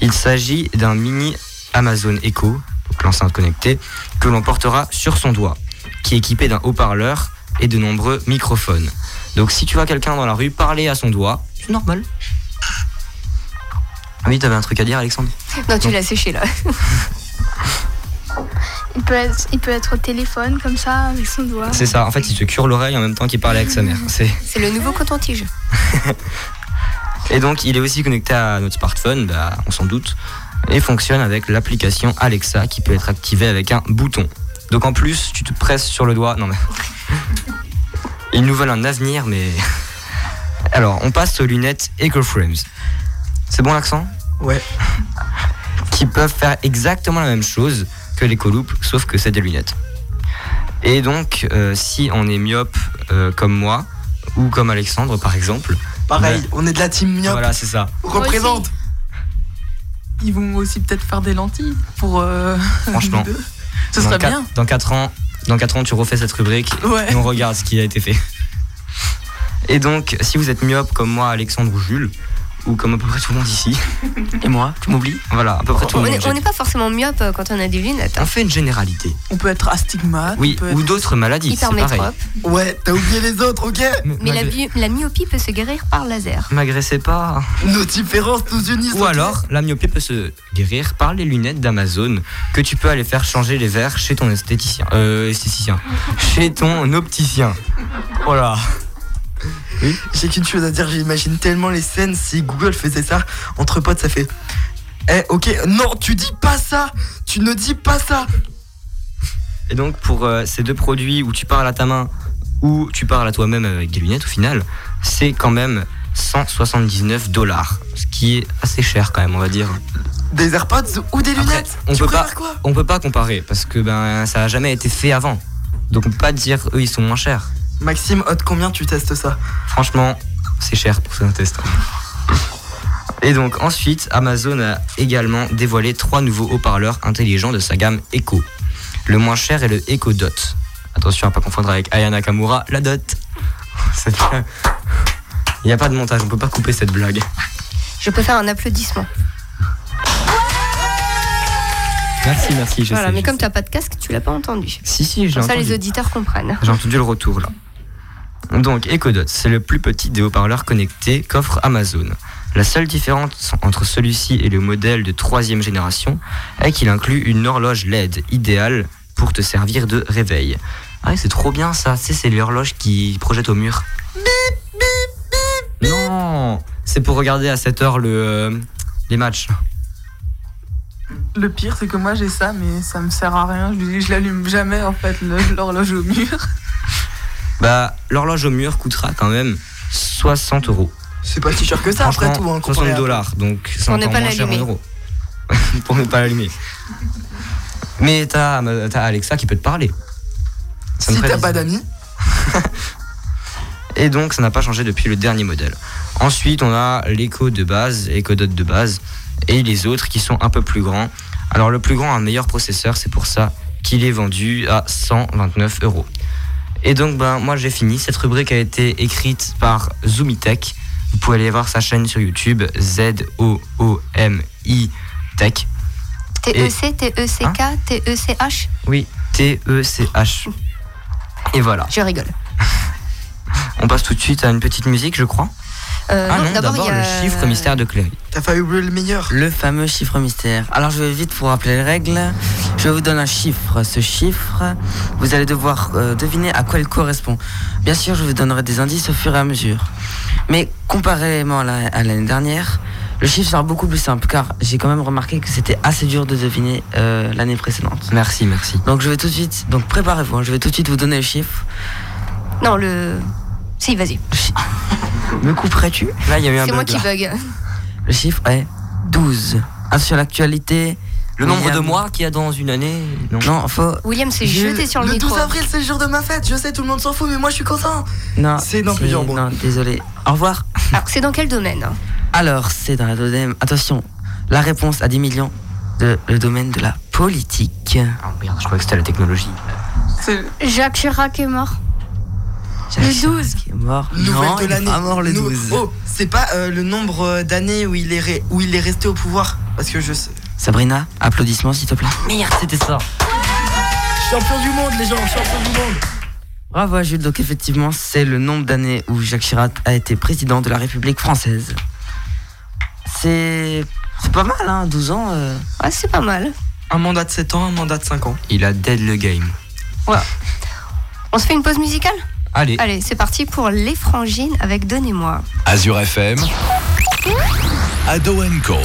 S4: Il s'agit d'un mini Amazon Echo, donc l'enceinte connectée, que l'on portera sur son doigt, qui est équipé d'un haut-parleur et de nombreux microphones. Donc, si tu vois quelqu'un dans la rue parler à son doigt, c'est normal. Ah oui, t'avais un truc à dire, Alexandre?
S1: Non, tu l'as séché là.
S7: Il peut, être, il peut être au téléphone comme ça avec son doigt.
S4: C'est ça, en fait, il se cure l'oreille en même temps qu'il parle avec sa mère. C'est.
S1: C'est le nouveau coton-tige.
S4: Et donc, il est aussi connecté à notre smartphone, bah, on s'en doute, et fonctionne avec l'application Alexa qui peut être activée avec un bouton. Donc, en plus, tu te presses sur le doigt. Non, mais. Ils nous veulent un avenir, mais. Alors, on passe aux lunettes EcoFrames. C'est bon l'accent?
S2: Ouais.
S4: Qui peuvent faire exactement la même chose que l'EcoLoop, sauf que c'est des lunettes. Et donc, euh, si on est myope euh, comme moi, ou comme Alexandre par exemple.
S2: Pareil, on est de la team myope.
S4: Voilà, c'est ça.
S2: On représente.
S6: Ils vont aussi peut-être faire des lentilles pour. euh,
S4: Franchement.
S6: Ce
S4: dans
S6: serait bien.
S4: Dans 4 ans, dans quatre ans, tu refais cette rubrique
S6: Ouais.
S4: et on regarde ce qui a été fait. Et donc, si vous êtes myope comme moi, Alexandre ou Jules, ou comme à peu près tout le monde ici,
S5: Et moi, tu m'oublies
S4: voilà, à peu près tout
S1: On
S4: le monde.
S1: on n'est pas forcément myope euh, quand on a des lunettes. hein.
S4: On fait une généralité.
S6: On peut être astigmate.
S4: Oui, ou
S6: être-
S4: d'autres maladies.
S1: Hypermétrope.
S2: Ouais, t'as oublié les autres, ok
S1: Mais la, la myopie peut se guérir par laser.
S4: M'agressez pas.
S2: Nos différences nous unissent.
S4: Ou alors, la myopie peut se guérir par les lunettes d'Amazon que tu peux aller faire changer les verres chez ton esthéticien. Euh, esthéticien. chez ton opticien. Voilà.
S2: J'ai qu'une chose à dire, j'imagine tellement les scènes si Google faisait ça entre potes, ça fait. Eh, ok, non, tu dis pas ça Tu ne dis pas ça
S4: Et donc pour euh, ces deux produits où tu parles à ta main ou tu parles à toi-même avec des lunettes au final, c'est quand même 179 dollars, ce qui est assez cher quand même, on va dire.
S2: Des AirPods ou des lunettes?
S4: On
S2: Tu
S4: peut pas,
S2: préfères quoi?
S4: on peut pas comparer parce que ben ça a jamais été fait avant. Donc on peut pas dire eux ils sont moins chers.
S2: Maxime, Hot, combien tu testes ça
S4: Franchement, c'est cher pour un test. Et donc ensuite, Amazon a également dévoilé trois nouveaux haut-parleurs intelligents de sa gamme Echo. Le moins cher est le Echo Dot. Attention à pas confondre avec Aya Nakamura, la Dot. Il n'y a pas de montage, on peut pas couper cette blague.
S1: Je peux faire un applaudissement.
S4: Merci, merci, je
S1: voilà,
S4: sais.
S1: mais
S4: je
S1: comme tu n'as pas de casque, tu l'as pas entendu.
S4: Si, si, j'ai
S1: Comme ça,
S4: entendu.
S1: les auditeurs comprennent.
S4: J'ai entendu le retour là. Donc EchoDot, c'est le plus petit des haut-parleurs connectés qu'offre Amazon. La seule différence entre celui-ci et le modèle de troisième génération est qu'il inclut une horloge LED idéale pour te servir de réveil. Ah, c'est trop bien ça, tu sais, c'est l'horloge qui projette au mur. Non, c'est pour regarder à cette heure le, euh, les matchs.
S6: Le pire, c'est que moi j'ai ça, mais ça me sert à rien. Je, je l'allume jamais en fait, l'horloge au mur.
S4: Bah, l'horloge au mur coûtera quand même 60 euros.
S2: C'est pas si cher que ça après tout. Hein, comparé
S4: 60
S2: à-
S4: dollars, donc c'est encore
S1: pas
S4: moins cher en euros. pour ne pas l'allumer. Mais t'as t'as Alexa qui peut te parler. Ça
S2: Si t'as pas d'amis,
S4: Et donc ça n'a pas changé depuis le dernier modèle. Ensuite on a l'écho de base, Echo Dot de base, et les autres qui sont un peu plus grands. Alors le plus grand a un meilleur processeur, c'est pour ça qu'il est vendu à 129 euros. Et donc, ben, moi j'ai fini. Cette rubrique a été écrite par Zoomitech. Vous pouvez aller voir sa chaîne sur YouTube, Z-O-O-M-I Tech.
S1: T-E-C, T-E-C-K, T-E-C-H
S4: Oui, T-E-C-H. Et voilà.
S1: Je rigole.
S4: On passe tout de suite à une petite musique, je crois.
S1: Euh,
S4: ah
S1: non,
S4: non,
S1: d'abord, a-
S4: le chiffre mystère de Cléry.
S2: T'as failli oublier le meilleur.
S5: Le fameux chiffre mystère. Alors je vais vite vous rappeler les règles. Je vous donne un chiffre. Ce chiffre, vous allez devoir euh, deviner à quoi il correspond. Bien sûr, je vous donnerai des indices au fur et à mesure. Mais comparément à la- à l'année dernière, le chiffre sera beaucoup plus simple car j'ai quand même remarqué que c'était assez dur de deviner euh, l'année précédente.
S4: Merci, merci.
S5: Donc je vais tout de suite, donc préparez-vous, hein, je vais tout de suite vous donner le chiffre.
S1: Non, le. Si, vas-y.
S5: Me couperais-tu
S4: Là, il y a eu un
S1: C'est moi qui bug.
S5: Le chiffre est 12. Ah, sur l'actualité.
S4: Le nombre
S5: William-
S4: de mois qu'il y a dans une année Non.
S5: Non, faut.
S1: William s'est
S2: Jules,
S1: jeté sur le,
S2: le
S1: micro.
S2: 12 avril, c'est le jour de ma fête. Je sais, tout le monde s'en fout, mais moi je suis content.
S5: Non,
S2: C'est dans plusieurs mois.
S5: Non, désolé. Au revoir.
S1: Alors, c'est dans quel domaine hein?
S5: Alors, c'est dans la domaine. Attention, la réponse à 10 millions de le domaine de la politique.
S4: Ah merde, je croyais que c'était la technologie.
S7: Jacques Chirac est mort. Le
S5: Chirac
S7: 12.
S5: Qui est mort.
S2: Nouvelle
S5: non,
S2: de
S5: il est
S2: l'année.
S5: pas mort le
S2: Nou-
S5: 12.
S2: Oh, c'est pas euh, le nombre euh, d'années où il est où il est resté au pouvoir, parce que je sais.
S5: Sabrina, applaudissements s'il te plaît.
S4: Merde, c'était ça.
S2: Champion du monde, les gens, champion du monde.
S5: Bravo à Jules. Donc, effectivement, c'est le nombre d'années où Jacques Chirac a été président de la République française. C'est. C'est pas mal, hein, 12 ans. euh.
S1: Ouais, c'est pas mal.
S2: Un mandat de 7 ans, un mandat de 5 ans.
S4: Il a dead le game.
S1: On se fait une pause musicale?
S4: Allez.
S1: Allez, c'est parti pour Les Frangines avec Donnez-moi.
S8: Azure FM, Ado Co.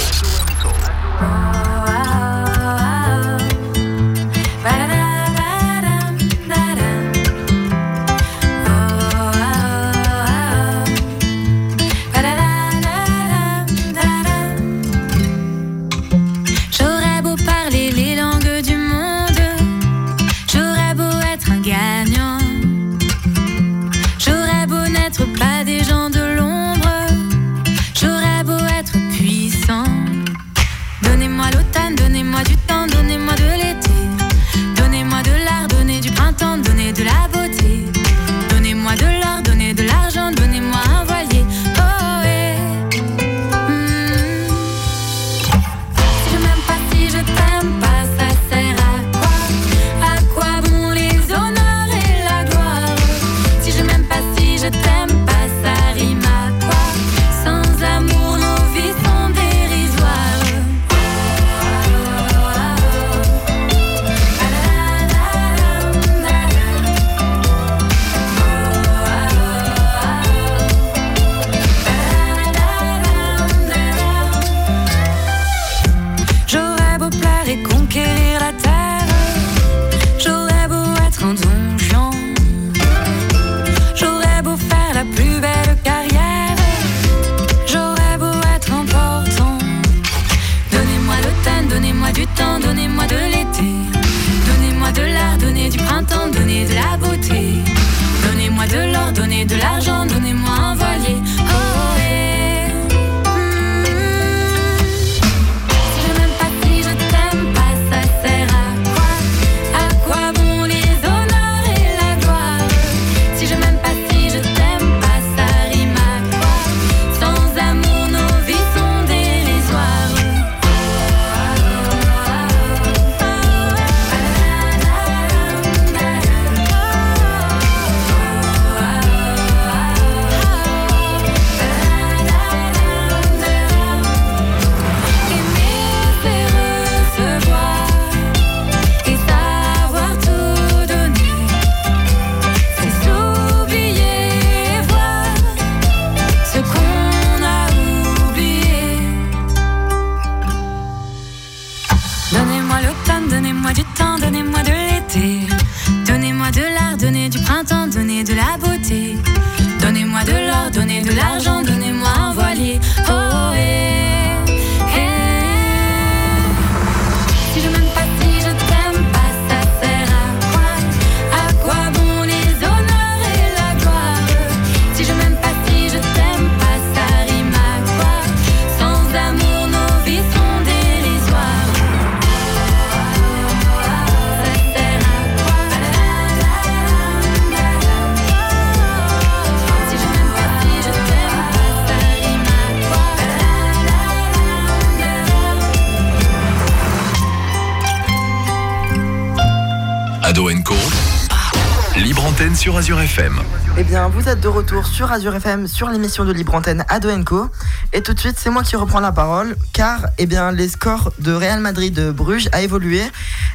S8: sur Azure FM.
S2: Eh bien, vous êtes de retour sur Azure FM, sur l'émission de Libre Antenne Ado Co. Et tout de suite, c'est moi qui reprends la parole, car eh bien, les scores de Real Madrid de Bruges a évolué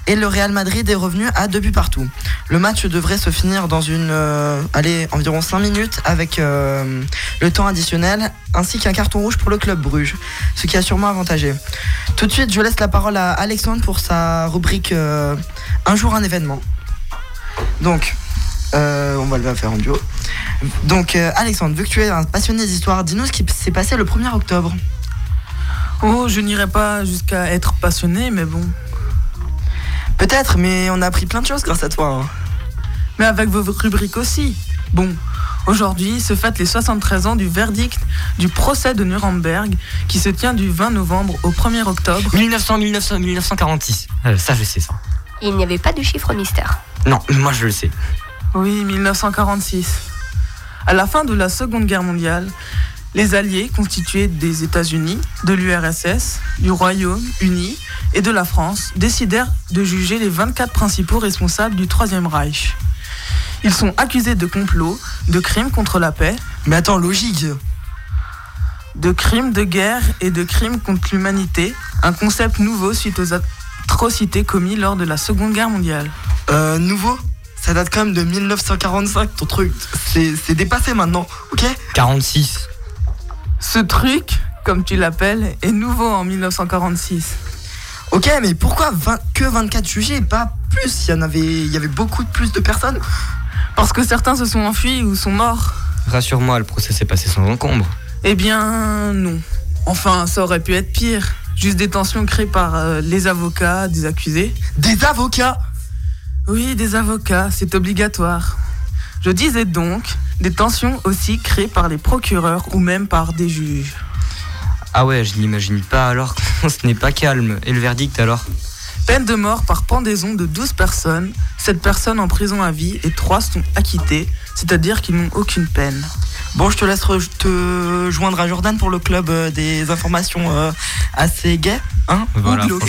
S2: et le Real Madrid est revenu à deux buts partout. Le match devrait se finir dans une, euh, environ 5 minutes avec euh, le temps additionnel, ainsi qu'un carton rouge pour le club Bruges, ce qui a sûrement avantagé. Tout de suite, je laisse la parole à Alexandre pour sa rubrique euh, Un jour un événement. Donc, euh, on va le faire en duo. Donc, euh, Alexandre, vu que tu es un passionné d'histoire, dis-nous ce qui s'est passé le 1er octobre.
S6: Oh, je n'irai pas jusqu'à être passionné, mais bon.
S2: Peut-être, mais on a appris plein de choses grâce à toi. hein.
S6: Mais avec vos rubriques aussi. Bon, aujourd'hui se fêtent les 73 ans du verdict du procès de Nuremberg qui se tient du 20 novembre au 1er octobre.
S4: 1900, 1900, 1946. Euh, ça, je sais ça.
S1: Il n'y avait pas de chiffre mystère.
S4: Non, moi je le sais.
S6: Oui, 1946. À la fin de la Seconde Guerre mondiale, les Alliés, constitués des États-Unis, de l'URSS, du Royaume-Uni et de la France, décidèrent de juger les 24 principaux responsables du Troisième Reich. Ils sont accusés de complot, de crimes contre la paix.
S2: Mais attends, logique.
S6: De crimes de guerre et de crimes contre l'humanité, un concept nouveau suite aux atrocités commises lors de la Seconde Guerre mondiale.
S2: Euh, nouveau? Ça date quand même de 1945, ton truc. C'est c'est dépassé maintenant, ok
S4: 46.
S6: Ce truc, comme tu l'appelles, est nouveau en 1946.
S2: Ok, mais pourquoi 20 que 24 jugés et pas plus? Il y en avait, il y avait beaucoup de plus de personnes.
S6: Parce que certains se sont enfuis ou sont morts.
S4: Rassure-moi, le procès s'est passé sans encombre.
S6: Eh bien, non. Enfin, ça aurait pu être pire. Juste des tensions créées par euh, les avocats des accusés.
S2: Des avocats?
S6: Oui, des avocats, c'est obligatoire. Je disais donc, des tensions aussi créées par les procureurs ou même par des juges.
S4: Ah ouais, je l'imagine pas alors. Ce n'est pas calme. Et le verdict alors?
S6: Peine de mort par pendaison de 12 personnes, 7 personnes en prison à vie et 3 sont acquittées, c'est-à-dire qu'ils n'ont aucune peine.
S2: Bon, je te laisse re- te joindre à Jordan pour le club euh, des informations euh, assez gay. Hein?
S4: Voilà,
S2: Ou glauques.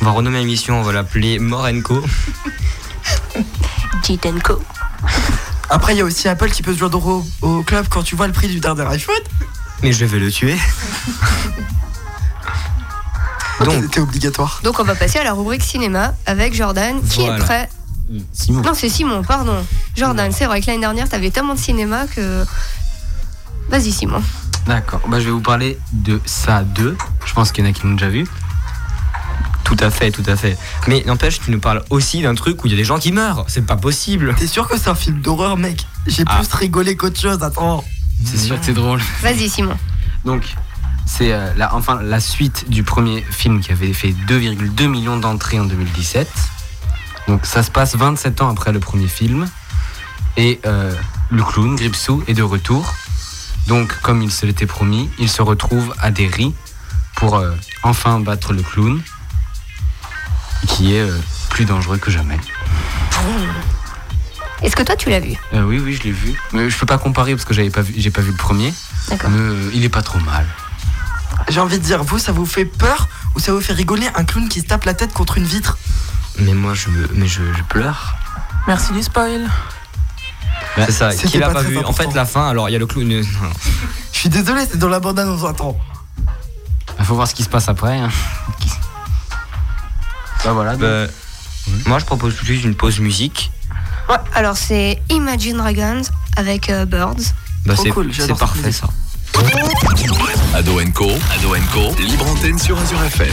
S4: On va renommer l'émission, on va l'appeler Morenco.
S1: Jitenko.
S2: Après, il y a aussi Apple qui peut se joindre au, au club quand tu vois le prix du dernier iPhone.
S4: Mais je vais le tuer.
S2: Donc, c'était obligatoire.
S1: Donc on va passer à la rubrique cinéma avec Jordan qui
S14: Voilà.
S1: est prêt.
S14: Simon.
S1: Non, c'est Simon, pardon. Jordan, c'est vrai que l'année dernière, t'avais tellement de cinéma que. Vas-y, Simon.
S14: D'accord. Bah, je vais vous parler de ça 2. Je pense qu'il y en a qui l'ont déjà vu.
S4: Tout à fait, tout à fait. Mais n'empêche, tu nous parles aussi d'un truc où il y a des gens qui meurent. C'est pas possible.
S2: T'es sûr que c'est un film d'horreur, mec J'ai
S14: Ah.
S2: plus rigolé qu'autre chose, attends.
S14: C'est sûr que c'est drôle.
S1: Vas-y, Simon.
S14: Donc, c'est euh, la, enfin, la suite du premier film qui avait fait 2,2 millions d'entrées en 2017. Donc, ça se passe 27 ans après le premier film. Et euh, le clown, Gripsou, est de retour. Donc, comme il se l'était promis, il se retrouve à Derry pour euh, enfin battre le clown, qui est euh, plus dangereux que jamais.
S1: Est-ce que toi, tu l'as vu?
S14: Euh, oui, oui, je l'ai vu. Mais je peux pas comparer parce que j'avais pas vu, j'ai pas vu le premier.
S1: D'accord.
S14: Mais euh, il est pas trop mal.
S2: J'ai envie de dire, vous, ça vous fait peur ou ça vous fait rigoler un clown qui se tape la tête contre une vitre?
S4: Mais moi, je, me- mais je, je pleure.
S6: Merci du spoil.
S4: c'est ça.
S2: c'était
S4: Qui l'a
S2: pas
S4: pas,
S2: très
S4: vu? En
S2: important.
S4: fait, la fin, alors il y a le clown. euh, non.
S2: Je suis désolé, c'est dans la bande-annonce, attends.
S14: Il faut voir ce qui se passe après. hein. Bah voilà. donc.
S4: Bah, Moi, je propose tout de suite une pause musique.
S1: Ouais, alors c'est Imagine Dragons avec euh, Birds.
S4: Bah,
S2: Trop
S4: c'est
S2: cool,
S4: c'est
S2: cette
S4: parfait
S2: musique.
S4: ça.
S8: Ado Co. Ado Co. Libre antenne sur Azure FM.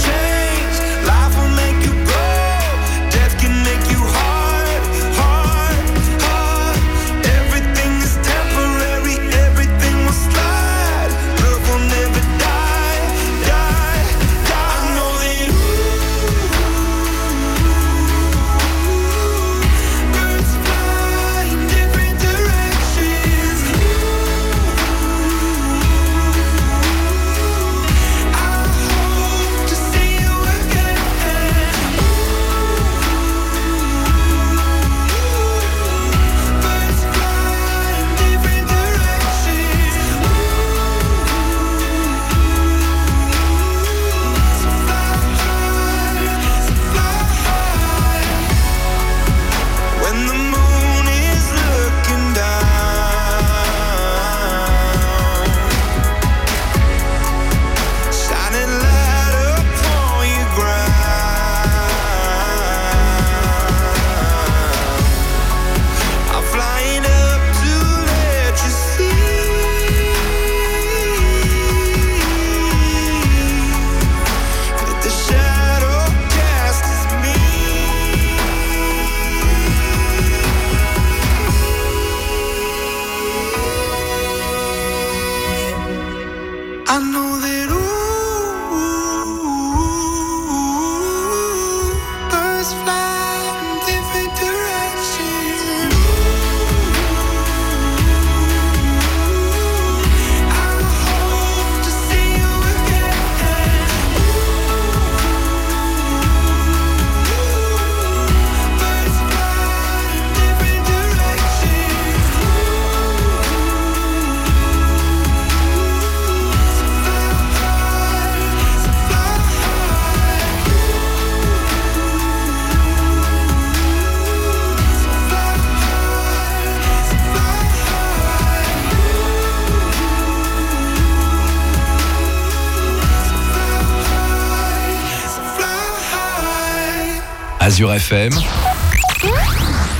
S8: Azure FM,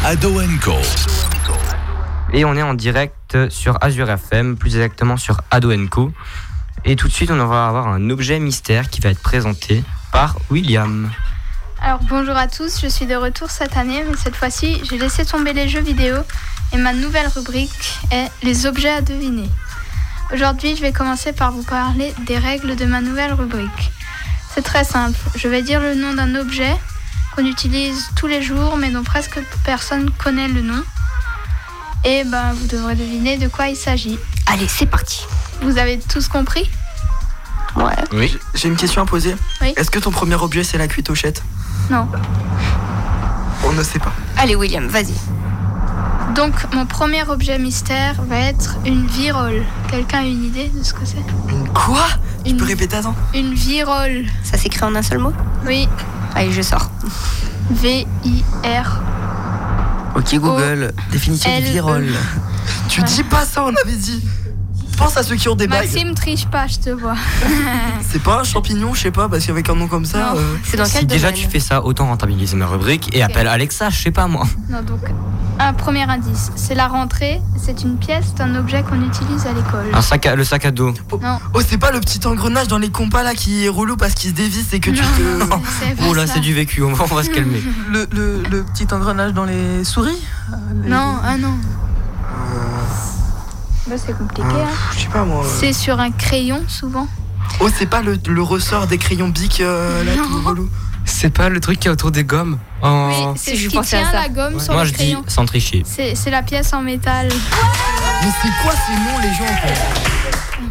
S8: Ado Co.
S4: Et on est en direct sur Azure FM, plus exactement sur Ado Co. Et tout de suite, on va avoir un objet mystère qui va être présenté par William.
S15: Alors bonjour à tous, je suis de retour cette année, mais cette fois-ci j'ai laissé tomber les jeux vidéo et ma nouvelle rubrique est les objets à deviner. Aujourd'hui je vais commencer par vous parler des règles de ma nouvelle rubrique. C'est très simple, je vais dire le nom d'un objet qu'on utilise tous les jours mais dont presque personne connaît le nom. Et ben vous devrez deviner de quoi il s'agit.
S1: Allez, c'est parti.
S15: Vous avez tous compris?
S1: Ouais.
S2: Oui. J'ai une question à poser.
S15: Oui.
S2: Est-ce que ton premier objet c'est la cuitochette
S15: Non.
S2: On ne sait pas.
S1: Allez, William, vas-y.
S15: Donc mon premier objet mystère va être une virole. Quelqu'un a une idée de ce que c'est?
S2: Une quoi? Tu peux répéter attends
S15: Une virole.
S1: Ça s'écrit en un seul mot?
S15: Oui.
S1: Allez, je sors.
S15: V-I-R.
S5: Ok Google, définition du virole.
S2: Tu dis pas ça, on avait dit. Pense à ceux qui ont des bagues.
S15: Maxime triche pas, je te vois.
S2: C'est pas un champignon, je sais pas, parce qu'avec un nom comme ça.
S15: Non.
S2: euh,
S1: C'est dans
S4: Si déjà tu fais ça, autant rentabiliser ma rubrique et appelle Alexa, je sais pas moi.
S15: non, donc, un premier indice. C'est la rentrée. C'est une pièce d'un objet qu'on utilise à l'école.
S4: Un sac à, le sac à dos.
S15: Non.
S2: Oh, c'est pas le petit engrenage dans les compas là qui est relou parce qu'il se dévisse et que tu te.
S15: C'est pas
S4: Oh là,
S15: ça.
S4: c'est du vécu, on va, on va se calmer.
S6: Le, le- le petit engrenage dans les souris euh, les-
S15: Non, ah non. Bah, c'est compliqué. hein.
S2: Je sais pas moi. euh.
S15: C'est sur un crayon, souvent.
S2: Oh, c'est pas le, le ressort des crayons bic euh, là tout relou.
S3: C'est pas le truc qui est autour des gommes en...
S15: Oui, c'est ce qui
S1: à
S15: tient
S1: ça.
S15: la gomme sur
S4: Moi
S15: le
S4: je dis
S15: crayon.
S4: sans tricher.
S15: C'est c'est la pièce en métal.
S2: Mais c'est quoi ces noms les gens en fait?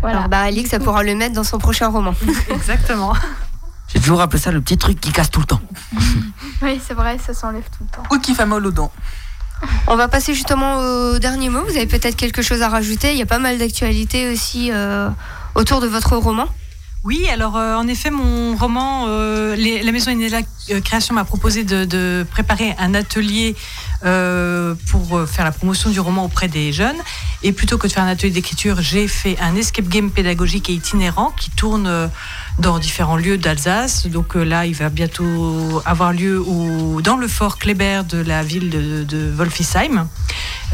S15: Voilà.
S1: Alors, bah, Alix, ça pourra le mettre dans son prochain roman.
S12: Exactement.
S5: J'ai toujours appelé ça le petit truc qui casse tout le temps.
S15: Oui, c'est vrai, ça s'enlève tout le temps.
S6: Ou qui fait mal aux dents.
S1: On va passer justement au dernier mot. Vous avez peut-être quelque chose à rajouter. Il y a pas mal d'actualités aussi euh, autour de votre roman.
S12: Oui, alors euh, en effet, mon roman, euh, La Maison de la Création m'a proposé de, préparer un atelier pour faire la promotion du roman auprès des jeunes. Et plutôt que de faire un atelier d'écriture, j'ai fait un escape game pédagogique et itinérant qui tourne dans différents lieux d'Alsace. Donc euh, là, il va bientôt avoir lieu au- dans le fort Kléber de la ville de, de Wolfisheim.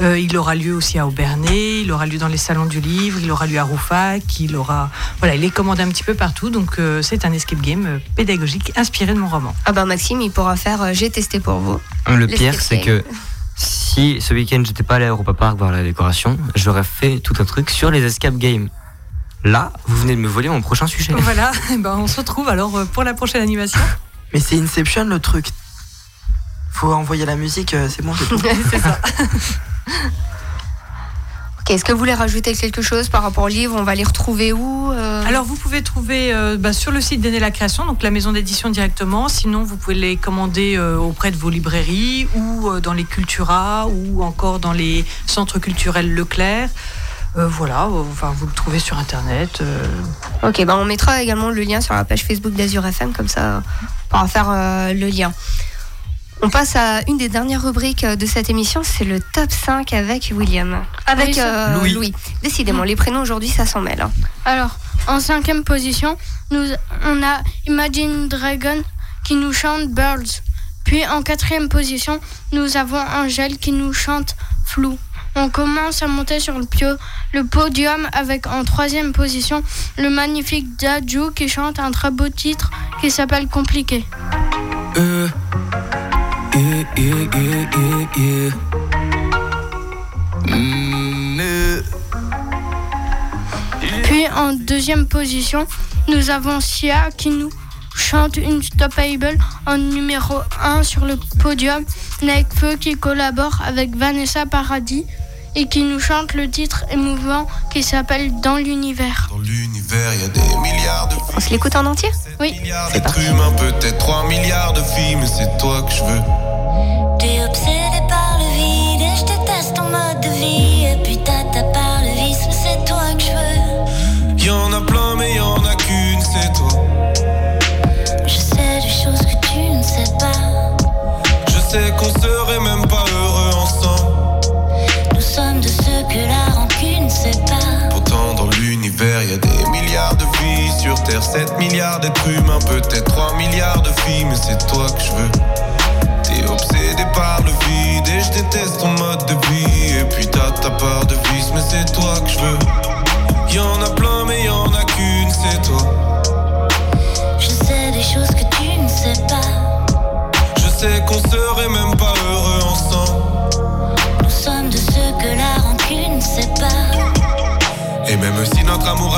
S12: Euh, il aura lieu aussi à Aubernay, il aura lieu dans les salons du livre, il aura lieu à Roufac, il aura. Voilà, il est commandé un petit peu partout, donc euh, c'est un escape game pédagogique inspiré de mon roman.
S1: Ah bah Maxime, il pourra faire euh, J'ai testé pour vous.
S4: Le pire, c'est que si ce week-end j'étais pas allé à Europa Park voir la décoration, j'aurais fait tout un truc sur les escape games. Là, vous venez de me voler mon prochain sujet.
S12: Voilà, eh ben, on se retrouve alors euh, pour la prochaine animation.
S2: Mais c'est Inception le truc. Faut envoyer la musique, euh, c'est bon,
S12: c'est ça.
S1: Ok, est-ce que vous voulez rajouter quelque chose par rapport au livre? On va les retrouver où euh?
S12: Alors vous pouvez trouver euh, bah, sur le site d'Aîné la Création, donc la maison d'édition directement. Sinon, vous pouvez les commander euh, auprès de vos librairies ou euh, dans les Cultura ou encore dans les centres culturels Leclerc. Euh, voilà, euh, enfin vous le trouvez sur internet. euh.
S1: Ok, bah on mettra également le lien sur la page Facebook d'Azur FM, comme ça on pourra faire euh, le lien. On passe à une des dernières rubriques de cette émission, c'est le top 5 avec William. Avec euh,
S7: Louis.
S1: Louis. Décidément, les prénoms aujourd'hui, ça s'en mêle. hein.
S7: Alors, en cinquième position, nous, on a Imagine Dragon qui nous chante Birds. Puis en quatrième position, nous avons Angèle qui nous chante Flou. On commence à monter sur le, pio- le podium avec en troisième position le magnifique Daju qui chante un très beau titre qui s'appelle Compliqué. Puis en deuxième position, nous avons Sia qui nous chante une Stoppable en numéro 1 sur le podium. Nekfeu qui collabore avec Vanessa Paradis et qui nous chante le titre émouvant qui s'appelle Dans l'univers.
S16: Dans l'univers, y a des milliards de
S1: On se l'écoute en entier?
S7: Oui.
S16: d'êtres humains, peut-être 3 milliards de filles, mais c'est toi que je veux.
S17: T'es obsédé par le vide et je déteste ton mode de vie. Et puis t'as par le vice, mais c'est toi que je veux.
S16: Y en a plein, mais y en a qu'une, c'est toi.
S17: Je sais des choses que tu ne sais pas.
S16: Je sais qu'on serait même Pourtant, dans l'univers, y a des milliards de vies. Sur Terre, 7 milliards d'êtres humains, peut-être 3 milliards de filles, mais c'est toi que je veux. T'es obsédé par le vide et je déteste ton mode de vie. Et puis t'as ta part de vice, mais c'est toi que je veux. Y en a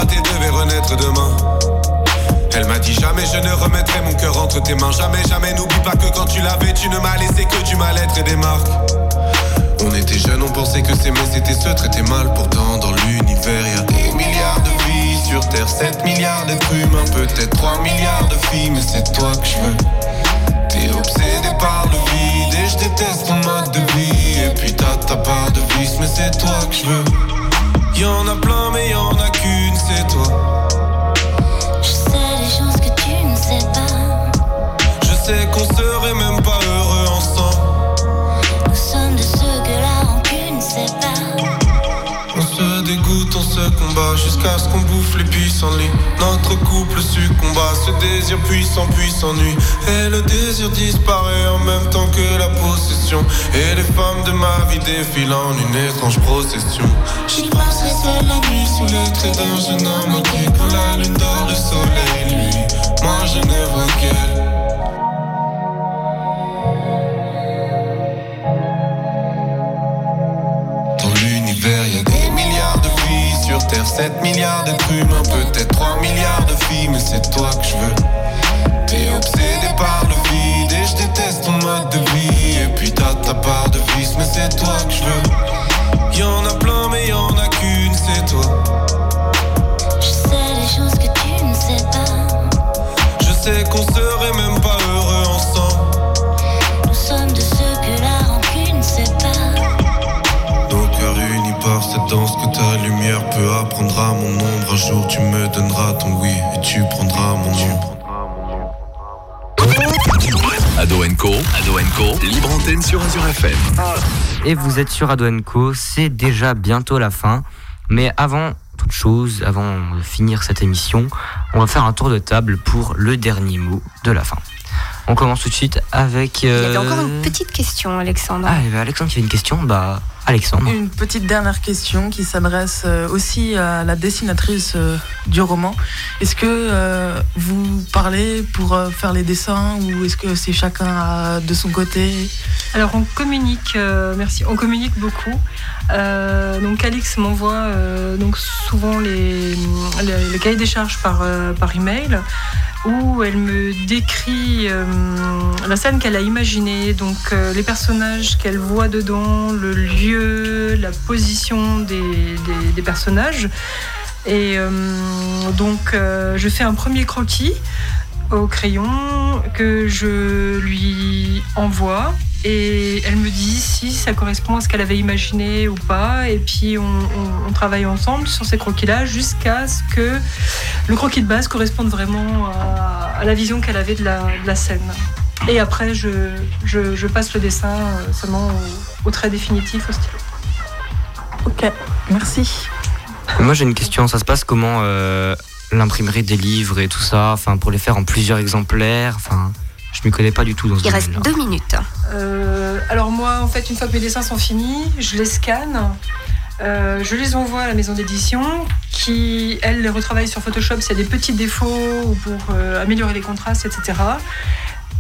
S16: raté devait renaître demain. Elle m'a dit jamais je ne remettrai mon cœur entre tes mains. Jamais, jamais, n'oublie pas que quand tu l'avais, tu ne m'as laissé que du mal-être et des marques. On était jeunes, on pensait que s'aimer c'était se traiter mal. Pourtant, dans l'univers, y a des milliards de vies. Sur Terre, 7 milliards d'êtres humains, peut-être 3 milliards de filles, mais c'est toi que je veux. T'es obsédé par le vide et je déteste ton mode de vie. Et puis t'as ta part de vice, mais c'est toi que je veux. Y en a plein, mais y en a qu'une, c'est toi.
S17: Je sais des choses que tu ne sais pas.
S16: Je sais qu'on serait même pas heureux se combat jusqu'à ce qu'on bouffe les pissenlits. Notre couple succomba, ce désir puissant puis s'ennuie. Et le désir disparaît en même temps que la possession. Et les femmes de ma vie défilent en une étrange procession. J'y passerai seul la nuit sous les traits d'un jeune homme qui, quand la lune dort, le soleil, lui. Moi je vois qu'elle. Vies. Sur Terre, 7 milliards d'êtres humains, peut-être 3 milliards de filles, mais c'est toi que je veux. T'es obsédé par le vide et je déteste ton mode de vie. Et puis t'as ta part de vice, mais c'est toi que je veux. Y en a plein, mais
S18: Ado Co, libre antenne sur Azure FM.
S4: Et vous êtes sur Ado Co, c'est déjà bientôt la fin. Mais avant toute chose, avant de finir cette émission, on va faire un tour de table pour le dernier mot de la fin. On commence tout de suite avec.
S1: Il y avait
S4: euh,
S1: encore une petite question, Alexandre.
S4: Ah, il y avait Alexandre qui avait une question. Bah, Alexandre.
S6: Une petite dernière question qui s'adresse euh, aussi à la dessinatrice euh, du roman. Est-ce que euh, vous parlez pour faire les dessins ou est-ce que c'est chacun de son côté?
S19: Alors on communique, euh, merci, on communique beaucoup. Euh, donc Alix m'envoie euh, donc souvent les, les, les cahiers des charges par, euh, par email où elle me décrit euh, la scène qu'elle a imaginée, donc euh, les personnages qu'elle voit dedans, le lieu, la position des, des- personnages. Et euh, donc euh, je fais un premier croquis au crayon que je lui envoie et elle me dit si ça correspond à ce qu'elle avait imaginé ou pas et puis on, travaille ensemble sur ces croquis là jusqu'à ce que le croquis de base corresponde vraiment à, la vision qu'elle avait de la, de la scène et après je, je- je passe le dessin euh, seulement au, au trait définitif au stylo.
S6: Ok, merci.
S4: Moi j'ai une question, ça se passe comment euh, l'imprimerie des livres et tout ça, enfin pour les faire en plusieurs exemplaires, enfin je m'y connais pas du tout dans ce
S1: Il reste deux minutes.
S19: Euh, alors moi, en fait, une fois que mes dessins sont finis, je les scanne, euh, je les envoie à la maison d'édition qui, elle, les retravaille sur Photoshop. S'il y a des petits défauts ou pour euh, améliorer les contrastes, etc.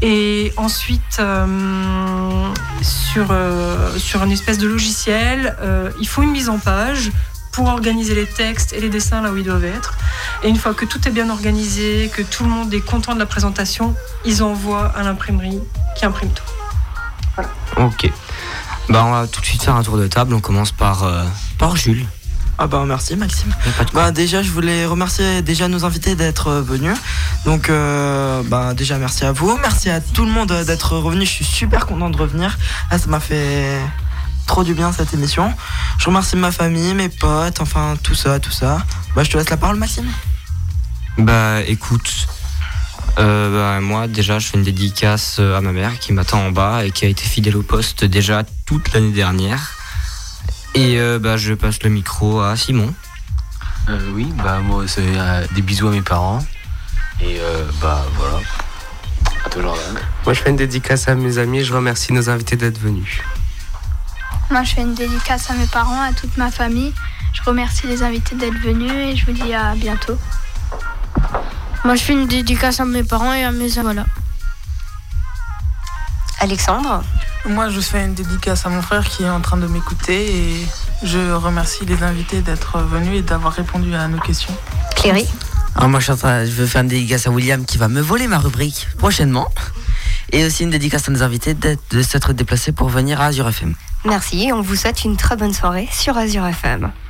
S19: Et ensuite, euh, sur, euh, sur une espèce de logiciel, euh, il faut une mise en page pour organiser les textes et les dessins là où ils doivent être. Et une fois que tout est bien organisé, que tout le monde est content de la présentation, ils envoient à l'imprimerie qui imprime tout.
S4: Ok. Bah on va tout de suite faire un tour de table, on commence par, euh, par Jules.
S2: Ah bah merci Maxime. Bah déjà je voulais remercier déjà nos invités d'être euh, venus. Donc euh, bah déjà merci à vous, merci à tout le monde euh, d'être revenu. Je suis super content de revenir. Ah, ça m'a fait trop du bien cette émission. Je remercie ma famille, mes potes, enfin tout ça, tout ça. Bah je te laisse la parole Maxime.
S4: Bah écoute, euh, bah, moi déjà je fais une dédicace à ma mère qui m'attend en bas et qui a été fidèle au poste déjà toute l'année dernière. Et euh, bah je passe le micro à Simon.
S14: Euh, oui, bah moi c'est euh, des bisous à mes parents. Et euh, bah voilà. À toi Jordan.
S3: Moi, je fais une dédicace à mes amis et je remercie nos invités d'être venus.
S15: Moi, je fais une dédicace à mes parents, à toute ma famille. Je remercie les invités d'être venus et je vous dis à bientôt.
S7: Moi, je fais une dédicace à mes parents et à mes amis. Voilà.
S1: Alexandre
S6: Moi, je fais une dédicace à mon frère qui est en train de m'écouter et je remercie les invités d'être venus et d'avoir répondu à nos questions.
S1: Cléry
S5: Alors moi je, suis en train- je veux faire une dédicace à William qui va me voler ma rubrique prochainement. Et aussi une dédicace à nos invités d'être- de s'être déplacés pour venir à Azure FM.
S1: Merci, on vous souhaite une très bonne soirée sur Azure FM.